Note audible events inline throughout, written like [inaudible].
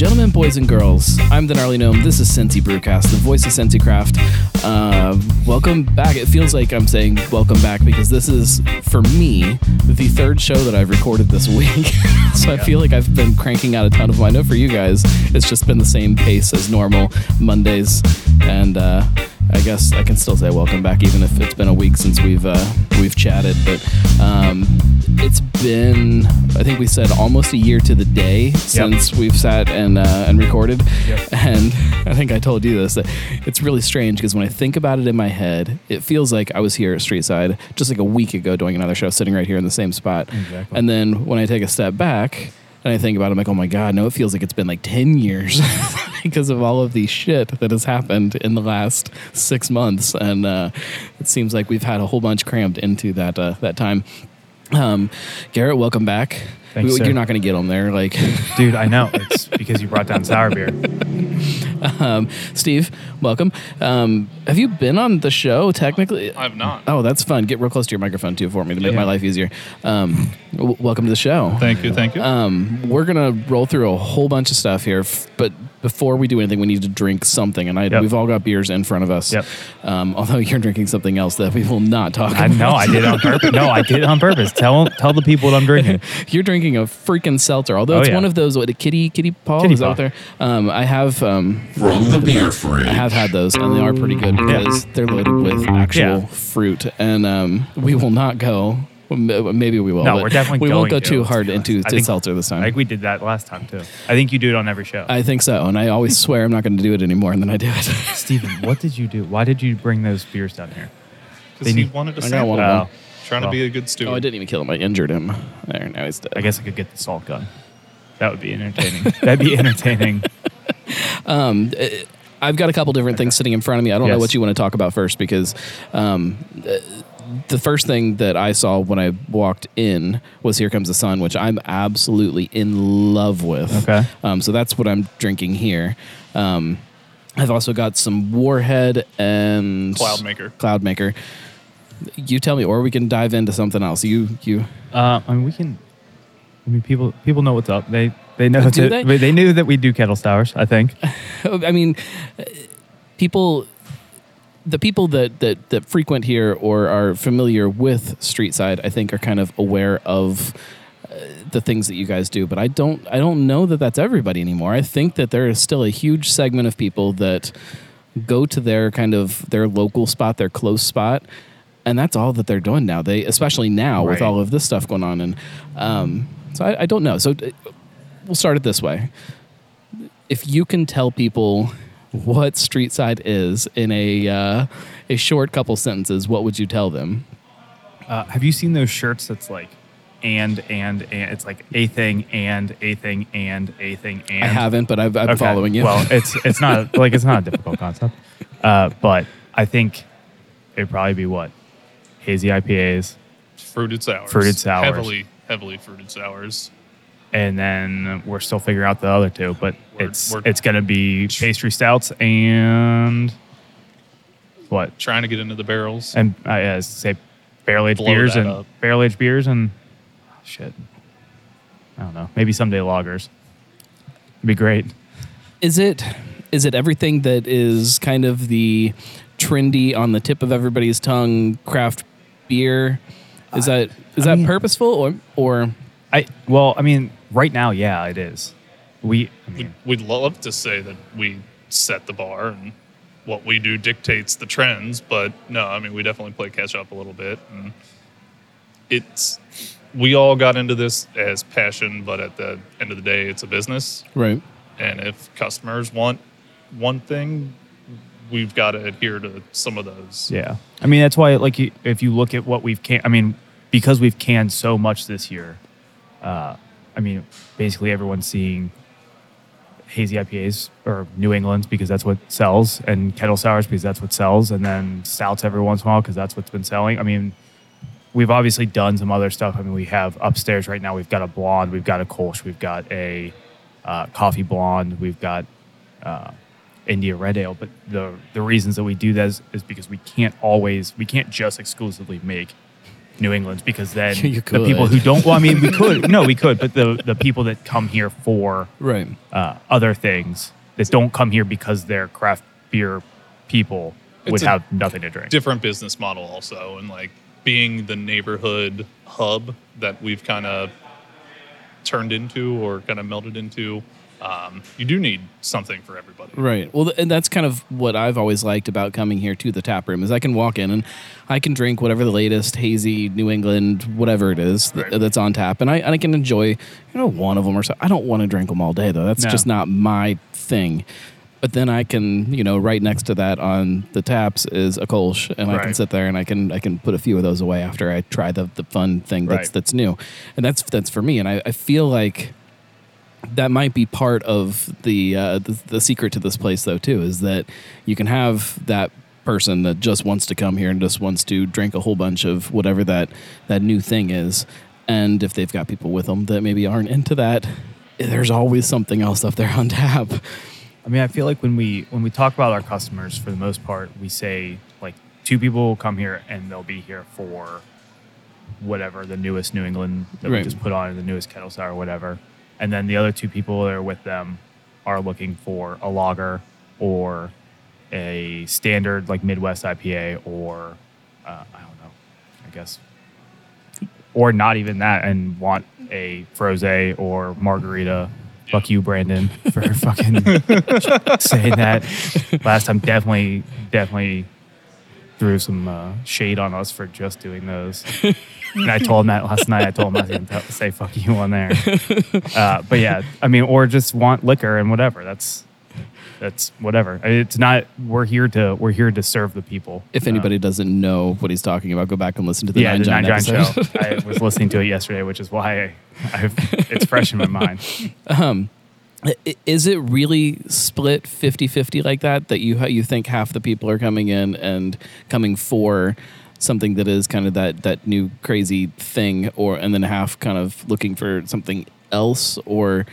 Gentlemen, boys, and girls, I'm the Gnarly Gnome. This is Cincy Brewcast, the voice of Cincy Craft. Uh, welcome back. It feels like I'm saying welcome back because this is, for me, the third show that I've recorded this week. [laughs] so I feel like I've been cranking out a ton of them. I know for you guys, it's just been the same pace as normal Mondays. And uh, I guess I can still say welcome back, even if it's been a week since we've uh, we've chatted. But um, it's been, I think we said almost a year to the day since we've sat and uh, and recorded. Yep. And [laughs] I think I told you this that it's really strange because when I think about it in my head, it feels like I was here at Streetside just like a week ago doing another show, sitting right here in the same spot. Exactly. And then when I take a step back. And I think about it, I'm like, oh my God, no, it feels like it's been like 10 years [laughs] because of all of the shit that has happened in the last six months. And uh, it seems like we've had a whole bunch crammed into that, uh, that time. Um, Garrett, welcome back. Thanks, We- You're not going to get them there. Like, [laughs] Dude, I know. It's because you brought down sour beer. [laughs] um, Steve, welcome. Um, have you been on the show technically? I've not. Oh, that's fun. Get real close to your microphone too for me to make Yeah. my life easier. Um, w- welcome to the show. Thank you, thank you. Um, we're gonna roll through a whole bunch of stuff here, f- but before we do anything, we need to drink something, and I, Yep. we've all got beers in front of us. Yep. Um, [laughs] although you're drinking something else that we will not talk I about. know. I did it on purpose. [laughs] No, I did it on purpose. Tell tell the people what I'm drinking. [laughs] You're drinking a freaking seltzer, although Oh, it's yeah. one of those what a kitty kitty paw Kitty is out there. Um, I have um, From the beer fridge. I have had those, and they are pretty good because they're loaded with actual Yeah. fruit, and um, we will not go. M- Maybe we will. No, we're definitely we won't go going too to. hard into I to think- seltzer this time. I think we did that last time too. I think you do it on every show. I think so, and I always [laughs] swear I'm not going to do it anymore, and then I do it. Steven, what did you do? Why did you bring those beers down here? Because they he wanted to I got sample. one of Oh. Trying well. to be a good steward. Oh, I didn't even kill him. I injured him. There, now he's dead. I guess I could get the salt gun. That would be entertaining. That'd be entertaining. [laughs] Um, I've got a couple different things sitting in front of me. I don't know what you want to talk about first because um, uh, the first thing that I saw when I walked in was "Here Comes the Sun," which I'm absolutely in love with. Okay. Um, so that's what I'm drinking here. Um, I've also got some Warhead and Cloudmaker. Cloudmaker. You tell me, or we can dive into something else. You, you. Uh, I mean, we can. I mean, people people know what's up. They they know Do that they? they knew that we do kettle sours. I think. [laughs] I mean, uh, people, the people that, that, that frequent here or are familiar with Street Side, I think, are kind of aware of uh, the things that you guys do. But I don't, I don't know that that's everybody anymore. I think that there is still a huge segment of people that go to their kind of their local spot, their close spot. And that's all that they're doing now. They, especially now with all of this stuff going on, and um, so I, I don't know. So uh, we'll start it this way if you can tell people what street side is in a uh, a short couple sentences, what would you tell them? Uh, have you seen those shirts that's like and and and it's like a thing and a thing and a thing and I haven't, but I've, I'm Okay. following you. Well, it's it's not [laughs] like it's not a difficult concept, uh, but I think it'd probably be what hazy IPAs, fruited sours. Fruited sours. Heavily, heavily fruited sours. And then we're still figuring out the other two. But We're- it's we're- it's gonna be pastry stouts and what Trying to get into the barrels. and uh, as say barrel aged beers and barrel aged beers and shit. I don't know. Maybe someday loggers. It'd be great. is it is it everything that is kind of the trendy on the tip of everybody's tongue craft beer? Is that is I that mean- purposeful or or I well, I mean, right now, yeah, it is. We, I We'd, mean, we'd love to say that we set the bar and what we do dictates the trends, but no, I mean, we definitely play catch up a little bit. And it's, we all got into this as passion, but at the end of the day, it's a business. right? And if customers want one thing, we've got to adhere to some of those. yeah. I mean, that's why, like, if you look at what we've can, I mean, because we've canned so much this year. Uh, I mean, basically everyone's seeing hazy IPAs or New England's because that's what sells, and kettle sours because that's what sells, and then stouts every once in a while because that's what's been selling. I mean, we've obviously done some other stuff. I mean, we have upstairs right now. We've got a blonde, we've got a Kolsch, we've got a uh, coffee blonde, we've got uh, India Red Ale. But the the reasons that we do that is, is because we can't always, we can't just exclusively make New England's because then [laughs] You the people who don't. Well, I mean, we could. [laughs] No, we could. But the the people that come here for Right. uh, other things that don't come here because they're craft beer people would It's a have nothing to drink. different business model also and like being the neighborhood hub that we've kind of turned into or kind of melded into um, you do need something for everybody Right. Well, th- and that's kind of what I've always liked about coming here to the tap room is I can walk in and I can drink whatever the latest hazy New England whatever it is th- Right. that's on tap, and I and I can enjoy you know one of them or so. I don't want to drink them all day though. That's No. just not my thing. But then I can, you know, right next to that on the taps is a Kolsch, and I can sit there and I can I can put a few of those away after I try the the fun thing that's Right. that's new, and that's that's for me. And I, I feel like that might be part of the, uh, the the secret to this place though too is that you can have that person that just wants to come here and just wants to drink a whole bunch of whatever that that new thing is and if they've got people with them that maybe aren't into that there's always something else up there on tap I mean, I feel like when we when we talk about our customers, for the most part, we say like two people will come here and they'll be here for whatever the newest New England that Right. we just put on, the newest kettle sour, or whatever. And then the other two people that are with them are looking for a lager or a standard like Midwest IPA or uh, I don't know, I guess, or not even that, and want a froze or margarita. Fuck you, Brandon, for [laughs] fucking saying that. Last time, definitely, definitely threw some uh, shade on us for just doing those. and I told him that last night. I told him I was going to say "fuck you" on there. Uh, but yeah, I mean, or just want liquor and whatever. That's that's whatever. I mean, It's not. We're here to we're here to serve the people. if Uh, anybody doesn't know what he's talking about go back and listen to the yeah, nine the Nine Giant episode. Show. I was listening to it yesterday, which is why I, it's fresh in my mind. I- [laughs] Is it really split 50-50 like that? That you you think half the people are coming in and coming for something that is kind of that that new crazy thing, or and then half kind of looking for something else, or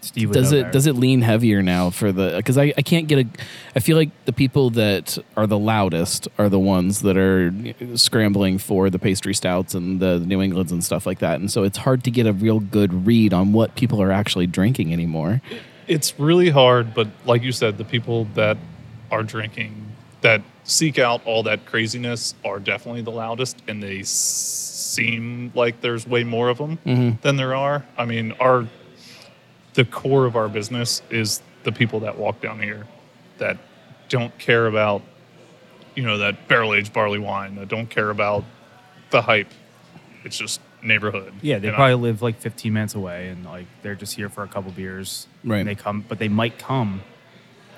Steve does it better. does it lean heavier now for the because I, I can't get a I feel like the people that are the loudest are the ones that are scrambling for the pastry stouts and the New Englands and stuff like that and so it's hard to get a real good read on what people are actually drinking anymore. it's really hard but like you said the people that are drinking that seek out all that craziness are definitely the loudest and they seem like there's way more of them mm-hmm. than there are i mean our the core of our business is the people that walk down here that don't care about you know that barrel aged barley wine that don't care about the hype it's just neighborhood Yeah, they you know? probably live like 15 minutes away, and like they're just here for a couple beers. Right. And they come, but they might come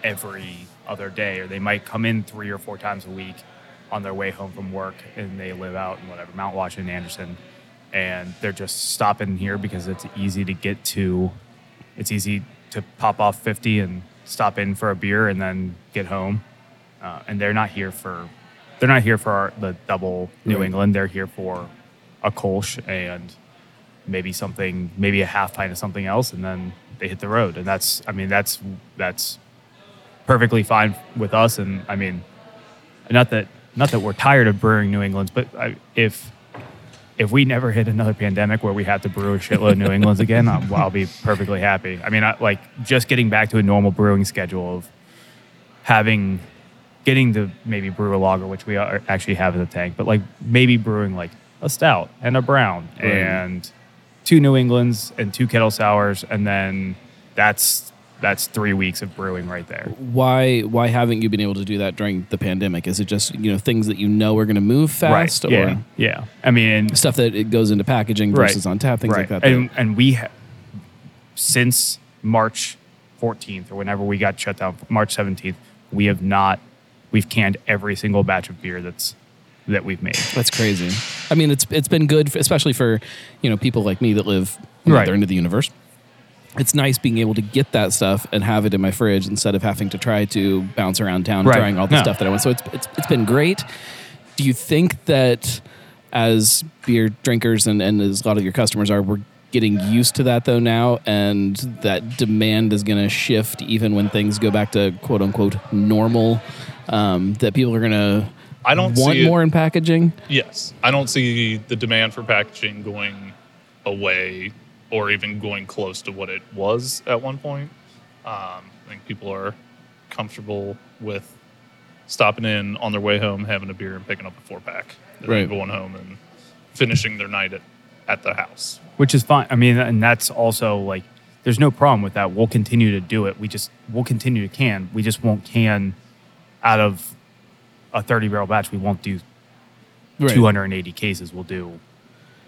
every other day, or they might come in three or four times a week on their way home from work, and they live out in whatever Mount Washington, Anderson, and they're just stopping here because it's easy to get to. It's easy to pop off 50 and stop in for a beer and then get home. Uh, and they're not here for they're not here for our, the double New. England. They're here for a Kolsch and maybe something, maybe a half pint of something else, and then they hit the road. And that's, I mean, that's that's perfectly fine with us. And I mean, not that not that we're tired of brewing New Englands, but I, if if we never hit another pandemic where we have to brew a shitload of New Englands again, [laughs] I'll, I'll be perfectly happy. I mean, I, like just getting back to a normal brewing schedule of having getting to maybe brew a lager, which we are, actually have in the tank, but like maybe brewing like a stout and a brown Right. and two New Englands and two kettle sours, and then that's that's three weeks of brewing right there. Why why haven't you been able to do that during the pandemic? Is it just you know things that you know are going to move fast, right? or Yeah, yeah. I mean, stuff that it goes into packaging Right. versus on tap, things like that? And and we ha- since March 14th or whenever we got shut down, March 17th, we have not we've canned every single batch of beer that's that we've made. That's crazy. I mean, it's it's been good, for, especially for you know people like me that live Right. other end of the universe. It's nice being able to get that stuff and have it in my fridge instead of having to try to bounce around town Right. trying all the No. stuff that I want. So it's, it's it's been great. Do you think that as beer drinkers and, and as a lot of your customers are, we're getting used to that though now, and that demand is going to shift even when things go back to quote unquote normal um, that people are gonna I don't want more in packaging. Yes, I don't see the demand for packaging going away or even going close to what it was at one point. Um, I think people are comfortable with stopping in on their way home, having a beer, and picking up a four pack, and Right. then going home and finishing their night at, at the house. which is fine. I mean, and that's also like, there's no problem with that. We'll continue to do it. We just we'll continue to can. We just won't can out of a 30 barrel batch. We won't do Right. 280 cases. We'll do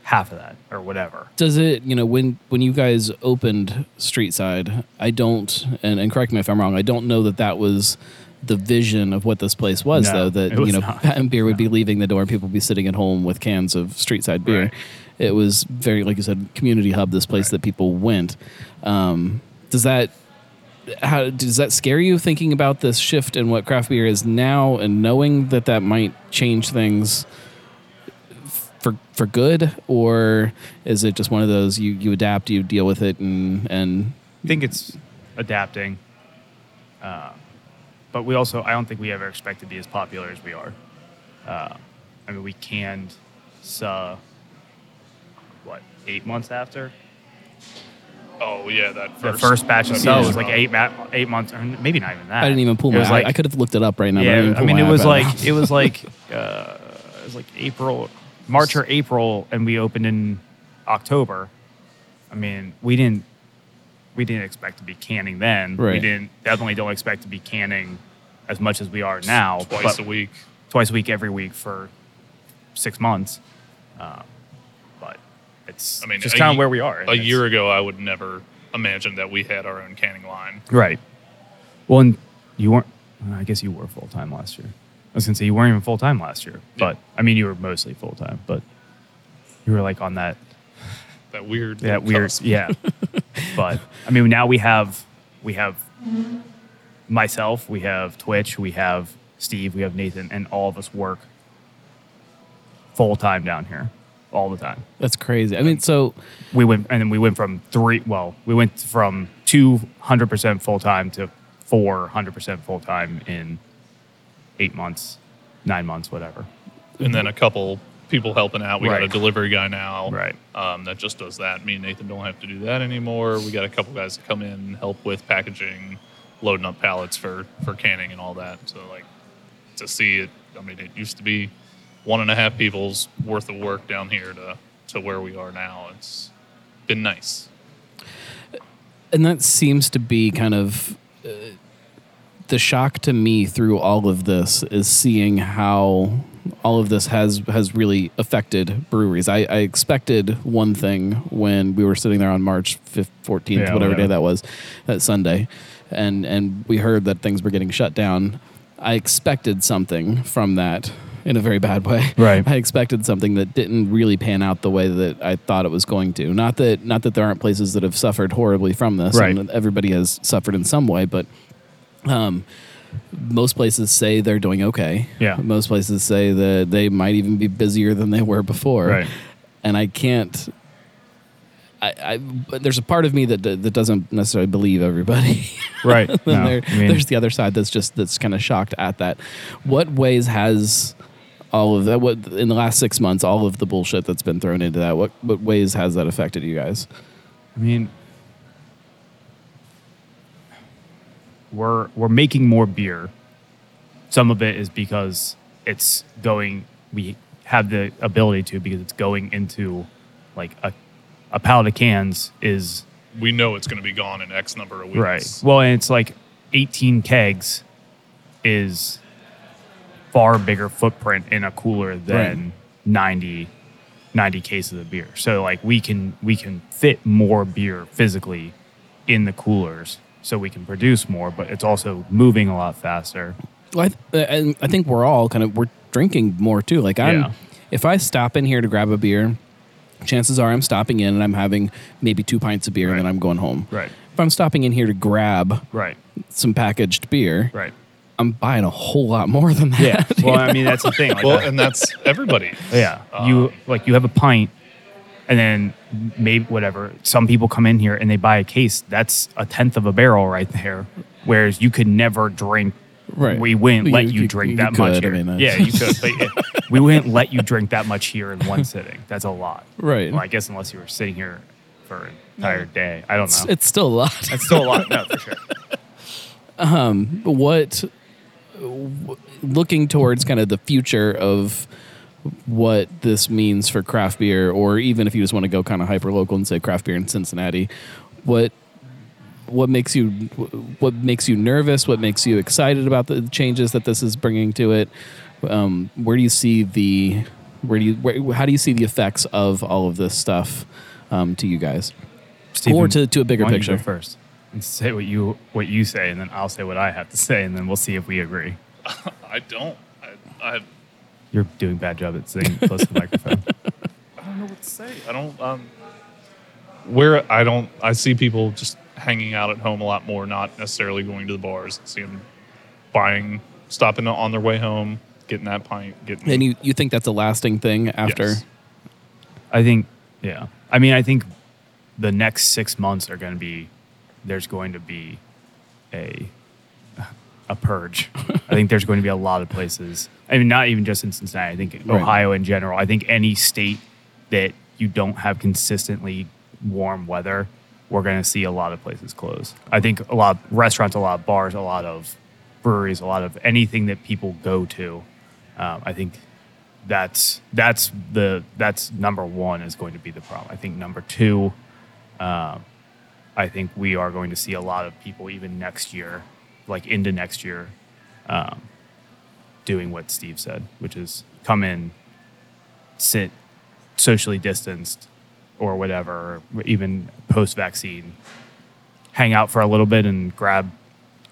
half of that or whatever. Does it, you know, when when you guys opened Street Side, I don't, and, and correct me if I'm wrong, I don't know that that was the vision of what this place was, No, though. That was you know, not. patent beer would be leaving the door, and people would be sitting at home with cans of Street Side beer. Right. It was very, like you said, community hub. This place Right. that people went. Um, does that how does that scare you thinking about this shift in what craft beer is now, and knowing that that might change things? For for good, or is it just one of those you you adapt, you deal with it, and and I think it's adapting. Uh, but we also, I don't think we ever expect to be as popular as we are. Uh, I mean, we canned uh, what eight months after Oh yeah, that first, the first, first batch of that sell was like eight ma- eight months, or maybe not even that. I didn't even pull It my. was I- like- I could have looked it up right now. but I, didn't Yeah, even I mean, it was like [laughs] it was like uh, it was like April, March or April, and we opened in October. I mean, we didn't we didn't expect to be canning then. We didn't definitely don't expect to be canning as much as we are now. twice but a week. twice a week, every week for six months. Uh, but it's I mean, just kind of where we are. A year ago, I would never imagine that we had our own canning line. Right. Well, and you weren't. I guess you were full time last year. I was gonna say you weren't even full time last year, but I mean you were mostly full time. But you were like on that [sighs] That weird, that weird, cusp. yeah. [laughs] but I mean now we have we have myself, we have Twitch, we have Steve, we have Nathan, and all of us work full time down here all the time. that's crazy. I mean, so we went and then we went from three well we went from 200% full-time to 400% full-time in eight months nine months whatever and then a couple people helping out. We got a delivery guy now, Right. Um, that just does that. Me and Nathan don't have to do that anymore. We got a couple guys that come in and help with packaging, loading up pallets for for canning and all that. So like to see it, I mean, it used to be one and a half people's worth of work down here to to where we are now. It's been nice. and that seems to be kind of uh, the shock to me through all of this is seeing how all of this has has really affected breweries. I, I expected one thing when we were sitting there on March fifth, fourteenth, Yeah, whatever day that was, that Sunday, and and we heard that things were getting shut down. I expected something from that in a very bad way. Right. [laughs] I expected something that didn't really pan out the way that I thought it was going to. Not that not that there aren't places that have suffered horribly from this, Right. and everybody has suffered in some way, but um, most places say they're doing okay. Yeah. Most places say that they might even be busier than they were before. Right. And I can't. I, I there's a part of me that that doesn't necessarily believe everybody. [laughs] right No, there, I mean, there's the other side that's just that's kind of shocked at that. What ways has all of that? What in the last six months, all of the bullshit that's been thrown into that? What what ways has that affected you guys? I mean we're we're making more beer some of it is because it's going we have the ability to because it's going into like a a pallet of cans is We know it's going to be gone in X number of weeks. Right. Well, and it's like 18 kegs is far bigger footprint in a cooler than 90 90 cases of beer. So like we can we can fit more beer physically in the coolers so we can produce more, but it's also moving a lot faster. Well, I, th- and I think we're all kind of we're drinking more too. Like I'm, Yeah. if I stop in here to grab a beer, chances are I'm stopping in and I'm having maybe two pints of beer and then I'm going home. Right. If I'm stopping in here to grab Right. some packaged beer, Right. I'm buying a whole lot more than that. Yeah. Well, I [laughs] mean that's the thing. Like, Well, and that's everybody. Yeah, you Um, like you have a pint, and then maybe whatever. Some people come in here and they buy a case. That's a tenth of a barrel right there. Whereas you could never drink Right. we wouldn't You- let you, you- drink you that could, much I here. mean, yeah, you could, but yeah, we wouldn't let you drink that much here in one sitting. That's a lot. Right. Well, I guess unless you were sitting here for an entire day. I don't It's, know. it's still a lot. it's still a lot. No, for sure. [laughs] um what w- looking towards kind of the future of what this means for craft beer or even if you just want to go kind of hyper local and say craft beer in Cincinnati what what makes you what makes you nervous what makes you excited about the changes that this is bringing to it um, where do you see the where do you where, how do you see the effects of all of this stuff um, to you guys or to, to a bigger why don't you go picture first and say what you what you say, and then I'll say what I have to say, and then we'll see if we agree. [laughs] I don't. I, I, You're doing a bad job at sitting close to the microphone. [laughs] I don't know what to say. I don't. Um, where I don't. I see people just hanging out at home a lot more, not necessarily going to the bars. I see them buying, stopping on their way home, getting that pint, getting. and you, you think that's a lasting thing after Yes. I think, yeah. I mean, I think the next six months are going to be. There's going to be a a purge. I think there's going to be a lot of places. I mean, not even just in Cincinnati. I think Right. Ohio in general. I think any state that you don't have consistently warm weather, we're going to see a lot of places close. I think a lot of restaurants, a lot of bars, a lot of breweries, a lot of anything that people go to. Um, I think that's that's the that's number one is going to be the problem. I think number two, um, I think we are going to see a lot of people even next year, like into next year, um, doing what Steve said, which is come in, sit socially distanced or whatever, or even post vaccine, hang out for a little bit and grab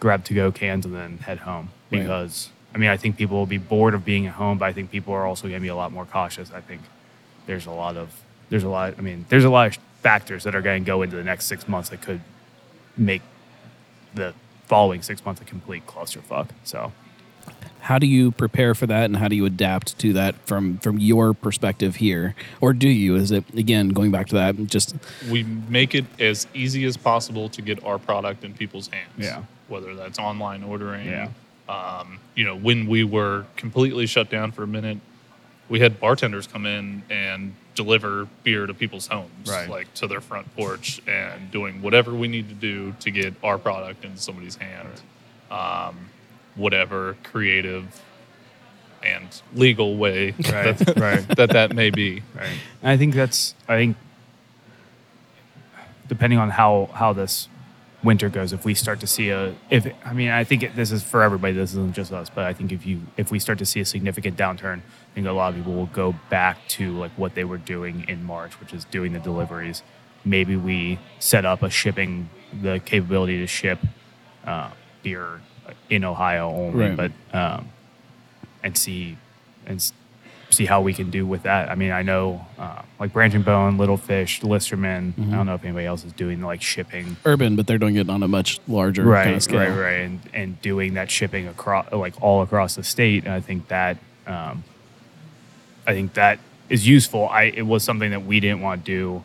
grab to go cans and then head home Right. because I mean I think people will be bored of being at home, but I think people are also going to be a lot more cautious. I think there's a lot of there's a lot I mean there's a lot of factors that are going to go into the next six months that could make the following six months a complete clusterfuck. So how do you prepare for that and how do you adapt to that from from your perspective here or do you is it again going back to that just we make it as easy as possible to get our product in people's hands. Yeah. Whether that's online ordering. Yeah. Um, you know, when we were completely shut down for a minute, we had bartenders come in and deliver beer to people's homes, Right. like to their front porch, and doing whatever we need to do to get our product into somebody's hand. Um, whatever creative and legal way Right, [laughs] that, right. that that may be. Right. And I think that's I think depending on how how this winter goes, if we start to see a if I mean I think it, this is for everybody. This isn't just us, but I think if you if we start to see a significant downturn, I think a lot of people will go back to like what they were doing in March, which is doing the deliveries. Maybe we set up a shipping the capability to ship uh, beer in Ohio only, Right. but um, and see and see how we can do with that. I mean, I know uh, like Branch and Bone, Little Fish, Listermann. I don't know if anybody else is doing like shipping. urban but they're doing it on a much larger Right, kind of scale right, right, and and doing that shipping across like all across the state. And I think that um, I think that is useful. I it was something that we didn't want to do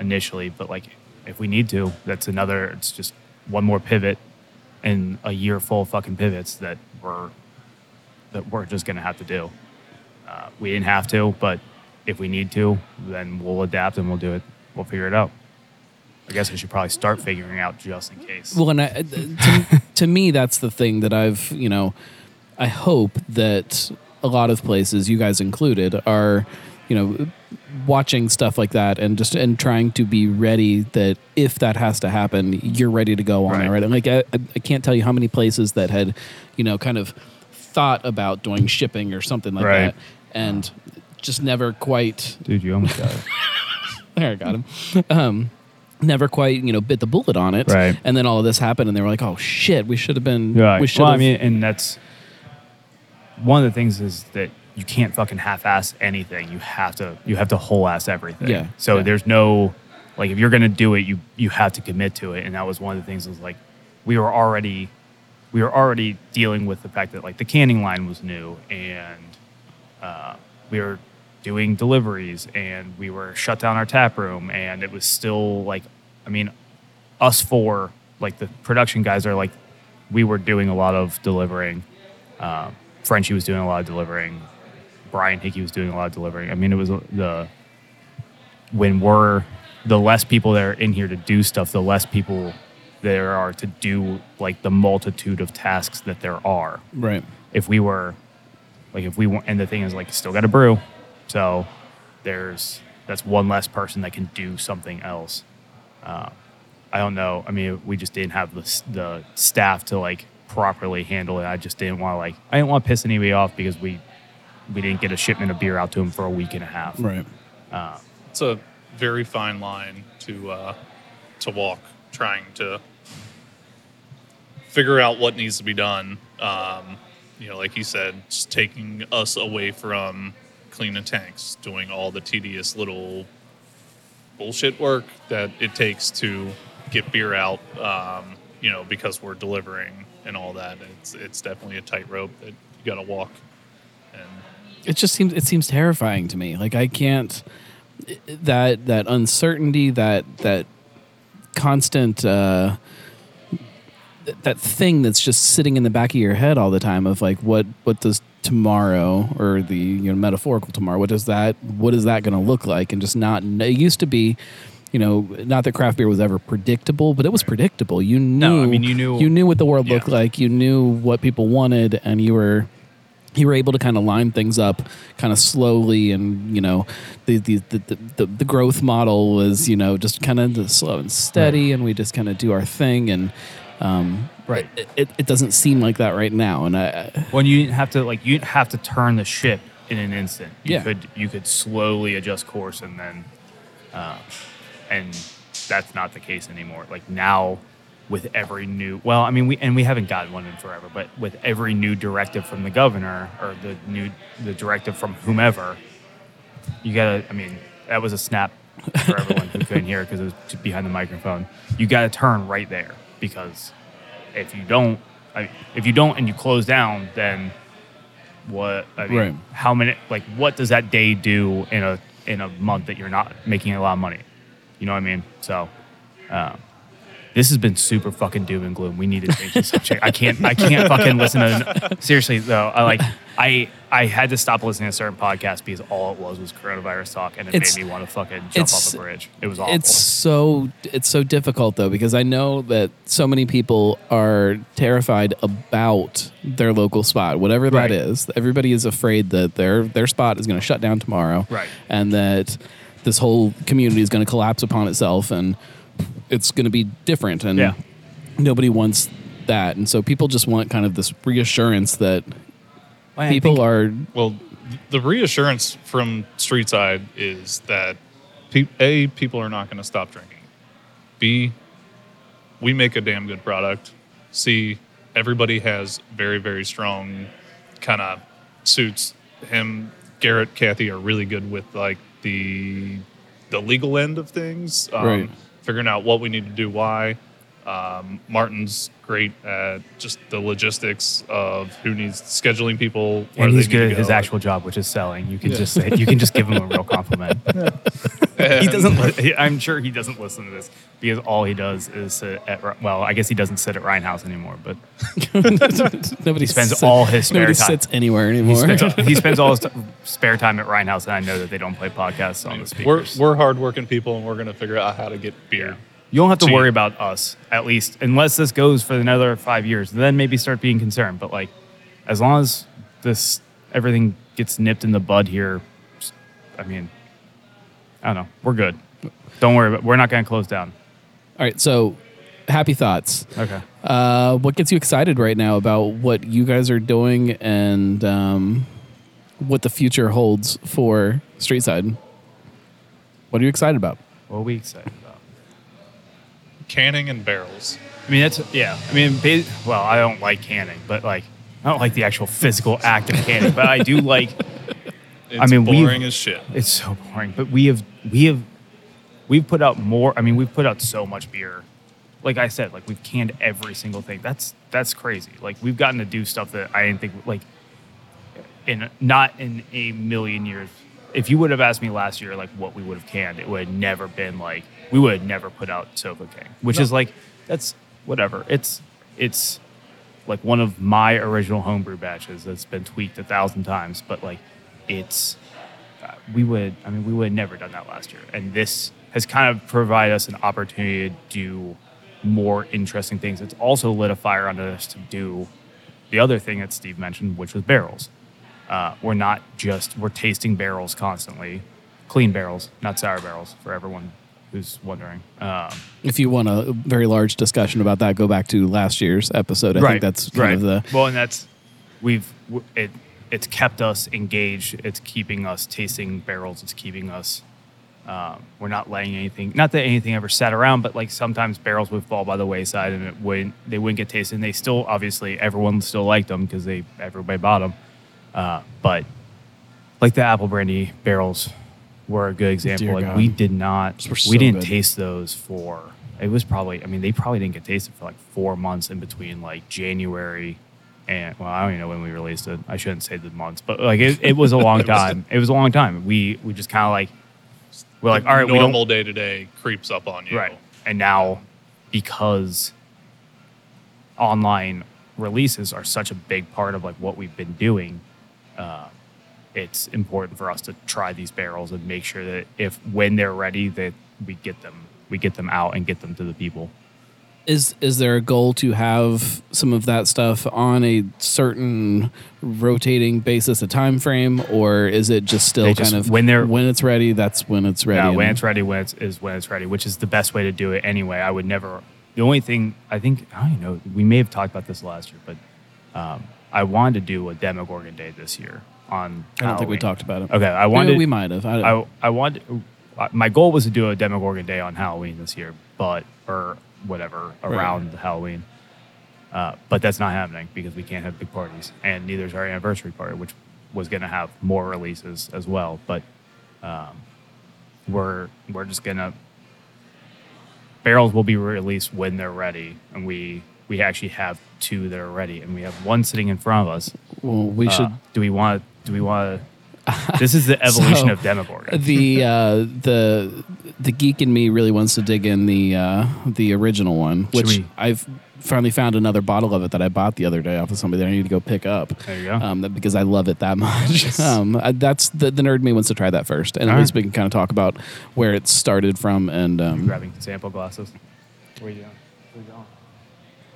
initially, but like if we need to, that's another. It's just one more pivot in a year full of fucking pivots that we're that we're just gonna have to do. Uh, we didn't have to, but if we need to, then we'll adapt and we'll do it. We'll figure it out. I guess we should probably start figuring out just in case. Well, and I, to, to me, that's the thing that I've, you know, I hope that a lot of places, you guys included, are, you know, watching stuff like that and just and trying to be ready that if that has to happen, you're ready to go on Right. it. Right? Like I, I- I can't tell you how many places that had, you know, kind of thought about doing shipping or something like Right. that, and just never quite Dude, you almost got it. [laughs] there, I got him. Um, never quite, you know, bit the bullet on it. Right. And then all of this happened, and they were like, "Oh shit, we should have been. Right. We should well, have." I mean, and that's one of the things is that you can't fucking half-ass anything. You have to you have to whole-ass everything. Yeah, So yeah. there's no like if you're gonna do it, you you have to commit to it. And that was one of the things was like we were already we were already dealing with the fact that like the canning line was new and uh, we were doing deliveries and we were shut down our tap room and it was still like i mean us four like the production guys are like we were doing a lot of delivering Um, Frenchie was doing a lot of delivering. Brian Hickey was doing a lot of delivering. I mean, it was the when we're the less people that are in here to do stuff, the less people there are to do like the multitude of tasks that there are. Right. If we were like if we want, and the thing is like still got to brew, so there's that's one less person that can do something else. Uh, I don't know. I mean, we just didn't have the the staff to like properly handle it. I just didn't want to like I didn't want to piss anybody off because we we didn't get a shipment of beer out to them for a week and a half. Right. It's a very fine line to uh, to walk, trying to figure out what needs to be done. Um, you know, like you said, just taking us away from cleaning tanks, doing all the tedious little bullshit work that it takes to get beer out. Um, you know, because we're delivering and all that. It's it's definitely a tightrope that you got to walk. And it just seems it seems terrifying to me. Like I can't that that uncertainty, that that constant uh, th- that thing that's just sitting in the back of your head all the time of like what what does tomorrow or the you know metaphorical tomorrow what does that what is that going to look like? And just not it used to be you know not that craft beer was ever predictable but it was predictable. You knew No, I mean, you knew- you knew what the world Yeah. looked like you knew what people wanted and you were you were able to kind of line things up kind of slowly and you know the the the, the, the, the growth model was you know just kind of slow and steady and we just kind of do our thing and um, Right. it, it, it doesn't seem like that right now and I, I when you didn't have to like you didn't have to turn the ship in an instant. You Yeah. could you could slowly adjust course and then uh, and that's not the case anymore. Like now with every new well, I mean we and we haven't gotten one in forever, but with every new directive from the governor or the new the directive from whomever, you gotta I mean, that was a snap for everyone who couldn't hear because it was behind the microphone. You gotta turn right there because if you don't I, if you don't and you close down, then what? I mean, Right. how many? Like, what does that day do in a in a month that you're not making a lot of money? You know what I mean? So, um, this has been super fucking doom and gloom. We need to change the subject. I can't. I can't fucking listen to. Seriously though, I like. I I had to stop listening to certain podcasts because all it was was coronavirus talk, and it It's- made me want to fucking jump off a bridge. It was awful. It's so it's so difficult though because I know that so many people are terrified about their local spot, whatever that Right. is. Everybody is afraid that their their spot is going to shut down tomorrow, Right. And that this whole community is going to collapse upon itself, and it's going to be different. And Yeah. nobody wants that, and so people just want kind of this reassurance that I people think- are Well, the reassurance from Street Side is that a people are not going to stop drinking. B, we make a damn good product. C, everybody has very very strong kind of suits. Him, Garrett, Kathy are really good with like the the legal end of things, um, Right. Figuring out what we need to do, why. Um, Martin's great at just the logistics of who needs scheduling people. where and they he's need good to at his actual job, which is selling. You can just say you can just give him a real compliment. [laughs] he doesn't. Li- I'm sure he doesn't listen to this because all he does is sit at. Well, I guess he doesn't sit at Rhinehaus anymore, but [laughs] nobody spends sits- all his spare nobody time. sits anywhere he anymore. spends, he [laughs] spends all his t- spare time at Rhinehaus, and I know that they don't play podcasts on the We're speakers. we're hardworking people, and we're going to figure out how to get beer. You don't have to worry about us at least, unless this goes for another five years. Then maybe start being concerned. But like, as long as this everything gets nipped in the bud here, I mean, I don't know. We're good. Don't worry. About, we're not going to close down. All right, so happy thoughts. Okay. Uh, what gets you excited right now about what you guys are doing and um, what the future holds for Street Side? What are you excited about? What are we excited about? Canning and barrels. I mean, that's yeah. I mean, well, I don't like canning, but like, I don't like the actual physical act of canning, but I do [laughs] like. It's mean, we've- boring as shit. It's so boring, but we have we have we've put out more. I mean, we've put out so much beer. Like I said, like we've canned every single thing. That's that's crazy. Like we've gotten to do stuff that I didn't think like in not in a million years. If you would have asked me last year, like what we would have canned, it would have never been like we would never put out Sofa King, which is like that's whatever. It's it's like one of my original homebrew batches that's been tweaked a thousand times, but like it's uh, we would I mean we would have never done that last year, and this has kind of provided us an opportunity to do more interesting things. It's also lit a fire under us to do the other thing that Steve mentioned, which was barrels. Uh, we're not just we're tasting barrels constantly, clean barrels, not sour barrels, for everyone who's wondering. Um, If you want a very large discussion about that, go back to last year's episode. I think that's kind right. of the well, and that's we've it. It's kept us engaged. It's keeping us tasting barrels. It's keeping us. Um, we're not letting anything. Not that anything ever sat around, but like sometimes barrels would fall by the wayside and it wouldn't. They wouldn't get tasted. And they still obviously everyone still liked them because they everybody bought them. Uh, but like the apple brandy barrels were a good example. Dear like God. we did not. So we didn't good. taste those for. It was probably. I mean, they probably didn't get tasted for like four months in between like January and well, I don't even know when we released it. I shouldn't say the months, but like it, it was a [laughs] long It was- time. It was a long time. We we just kind of like we're like, all right, normal day to day creeps up on you. Right. And now, because online releases are such a big part of like what we've been doing, uh, it's important for us to try these barrels and make sure that if when they're ready, that we get them, we get them out and get them to the people. Is is there a goal to have some of that stuff on a certain rotating basis, a time frame, or is it just still kind of when they're- when it's ready? That's when it's ready. Yeah, when it's ready, when it's is when it's ready, which is the best way to do it anyway. I would never. The only thing I think I don't know. We may have talked about this last year, but um, I wanted to do a Demogorgon Day this year on. I don't think we talked about it. Okay, I wanted. we might have. I, I I wanted. uh, My goal was to do a Demogorgon Day on Halloween this year, but or whatever around Halloween. Uh, but that's not happening because we can't have big parties, and neither is our anniversary party, which was going to have more releases as well. But um, we're we're just gonna barrels will be released when they're ready, and we we actually have two that are ready, and we have one sitting in front of us. well, we Uh, should. Do we want? Do we want? To? This is the [laughs] evolution So, of Demogorgon. the uh, the the geek in me really wants to dig in the uh, the original one, which we- I've finally found another bottle of it that I bought the other day off of somebody that I need to go pick up. There you go. Um, that, because I love it that [laughs] much. Um, I- that's the, the nerd in me wants to try that first, and at least right. we can kind of talk about where it started from. And um, grabbing sample glasses. Where you going? Where you going?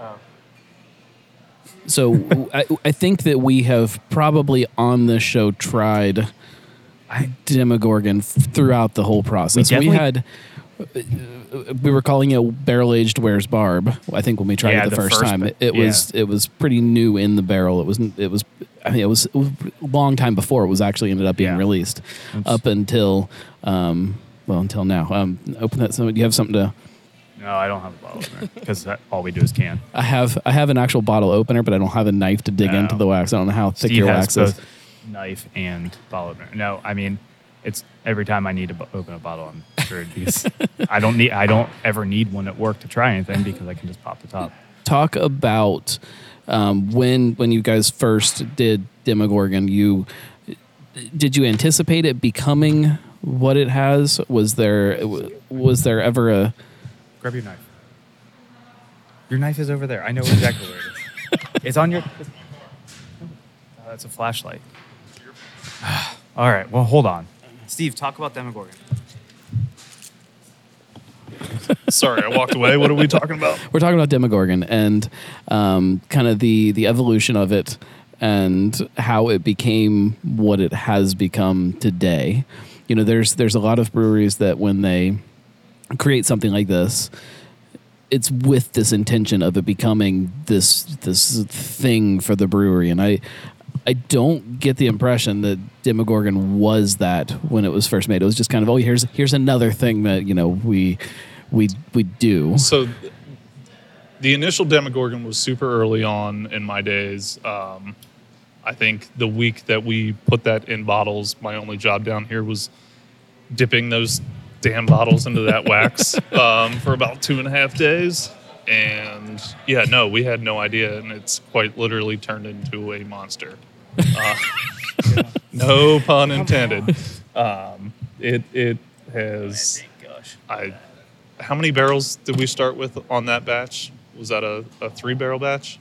Oh. So [laughs] I, I think that we have probably on this show tried Demogorgon throughout the whole process. We, definitely- had. uh, We were calling it barrel aged Where's Barb. I think when we tried Yeah, it the, the first, first time, it, it was it was pretty new in the barrel. It was it was I mean it was, it was a long time before it was actually ended up being Yeah. released. Oops. Up until um, well until now. Um, open that. So do you have something to? No, I don't have a bottle opener because all we do is can. I have I have an actual bottle opener, but I don't have a knife to dig No. into the wax. I don't know how thick Steve your wax is. knife and bottle opener. No, I mean it's every time I need to bo- open a bottle, I'm screwed because [laughs] I don't need I don't ever need one at work to try anything because I can just pop the top. talk about um, when when you guys first did Demogorgon. You did you anticipate it becoming what it has? Was there was there ever a Grab your knife. Your knife is over there. I know exactly where it is. [laughs] It's on your. Oh, that's a flashlight. [sighs] All right. Well, hold on. Steve, talk about Demogorgon. [laughs] Sorry, I walked away. What are we talking about? [laughs] we're talking about Demogorgon and um, kind of the the evolution of it and how it became what it has become today. You know, there's there's a lot of breweries that when they create something like this, it's with this intention of it becoming this this thing for the brewery, and I. I don't get the impression that Demogorgon was that when it was first made. It was just kind of, oh, here's here's another thing that you know we we we do. So, the initial Demogorgon was super early on in my days. Um, I think the week that we put that in bottles, my only job down here was dipping those damn bottles into that wax [laughs] um, for about two and a half days. And yeah, no, we had no idea, and it's quite literally turned into a monster. Uh, [laughs] no pun intended. Um, it it has. Gosh. I how many barrels did we start with on that batch? Was that a, a three barrel batch?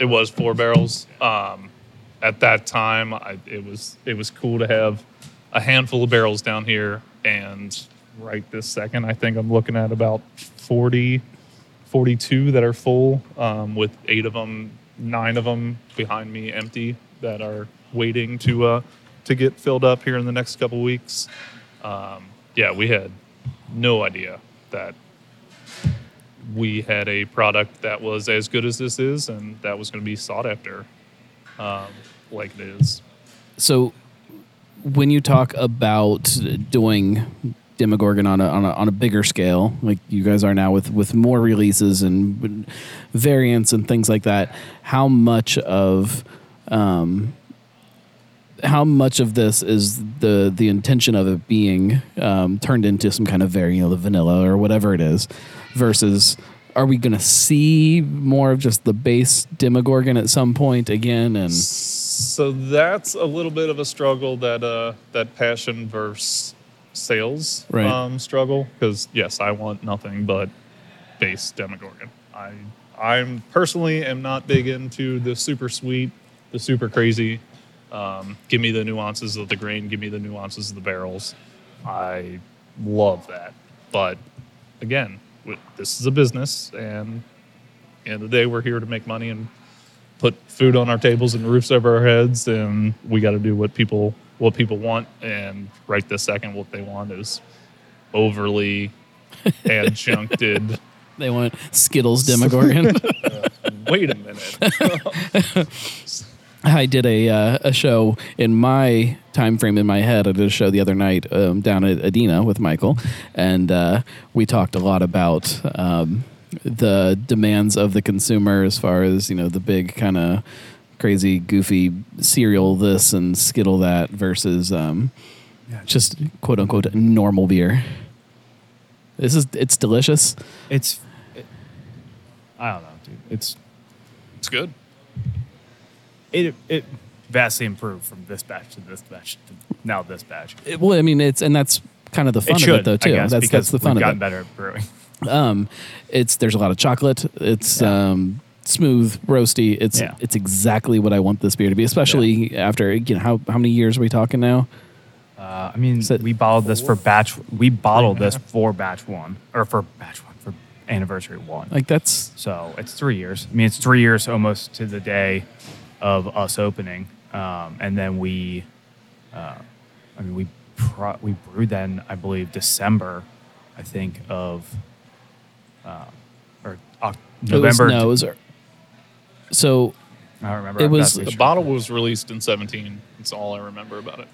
It was four barrels. Um, at that time, I, it was it was cool to have a handful of barrels down here, and right this second, I think I'm looking at about 40, 42 that are full, um, with eight of them, nine of them behind me empty that are waiting to uh, to get filled up here in the next couple weeks. Um, yeah, we had no idea that we had a product that was as good as this is, and that was going to be sought after, um, like it is. So, when you talk about doing Demogorgon on a, on a on a bigger scale, like you guys are now with with more releases and variants and things like that, how much of um, how much of this is the the intention of it being um, turned into some kind of variant of vanilla or whatever it is, versus are we going to see more of just the base Demogorgon at some point again? And So that's a little bit of a struggle that uh, that passion versus sales Right. um, struggle because yes, I want nothing but base Demogorgon. I I'm personally am not big into the super sweet, the super crazy. Um, give me the nuances of the grain. Give me the nuances of the barrels. I love that, but again, this is a business, and at the end of the day, we're here to make money and put food on our tables and roofs over our heads, and we got to do what people what people want. And right this second, what they want is overly [laughs] adjuncted. they want Skittles Demogorgon. [laughs] Wait a minute. [laughs] I did a uh, a show in my time frame in my head. I did a show the other night um, down at Adina with Michael, and uh, we talked a lot about um, the demands of the consumer as far as you know the big kind of crazy, goofy cereal this and Skittle that versus um, just quote unquote normal beer. This is it's delicious. It's. It, I don't know, dude. It's It's good. it it vastly improved from this batch to this batch to now this batch. It- well, I mean, it's and that's kind of the fun it of it though too. I guess, that's because that's the fun we've of gotten it. better at brewing. Um, it's there's a lot of chocolate. It's Yeah. um, smooth, roasty. It's Yeah. it's exactly what I want this beer to be. Especially after you know how how many years are we talking now? Uh, I mean, we bottled this for batch. We bottled this for batch one, or for batch one for anniversary one. Like that's So it's three years. I mean, it's three years almost to the day of us opening, um, and then we, uh, I mean, we pro- we brewed then I believe December, I think of, uh, or Oc- it was- November. no, it was, so I don't remember. it was- The bottle was released in 17. That's all I remember about it.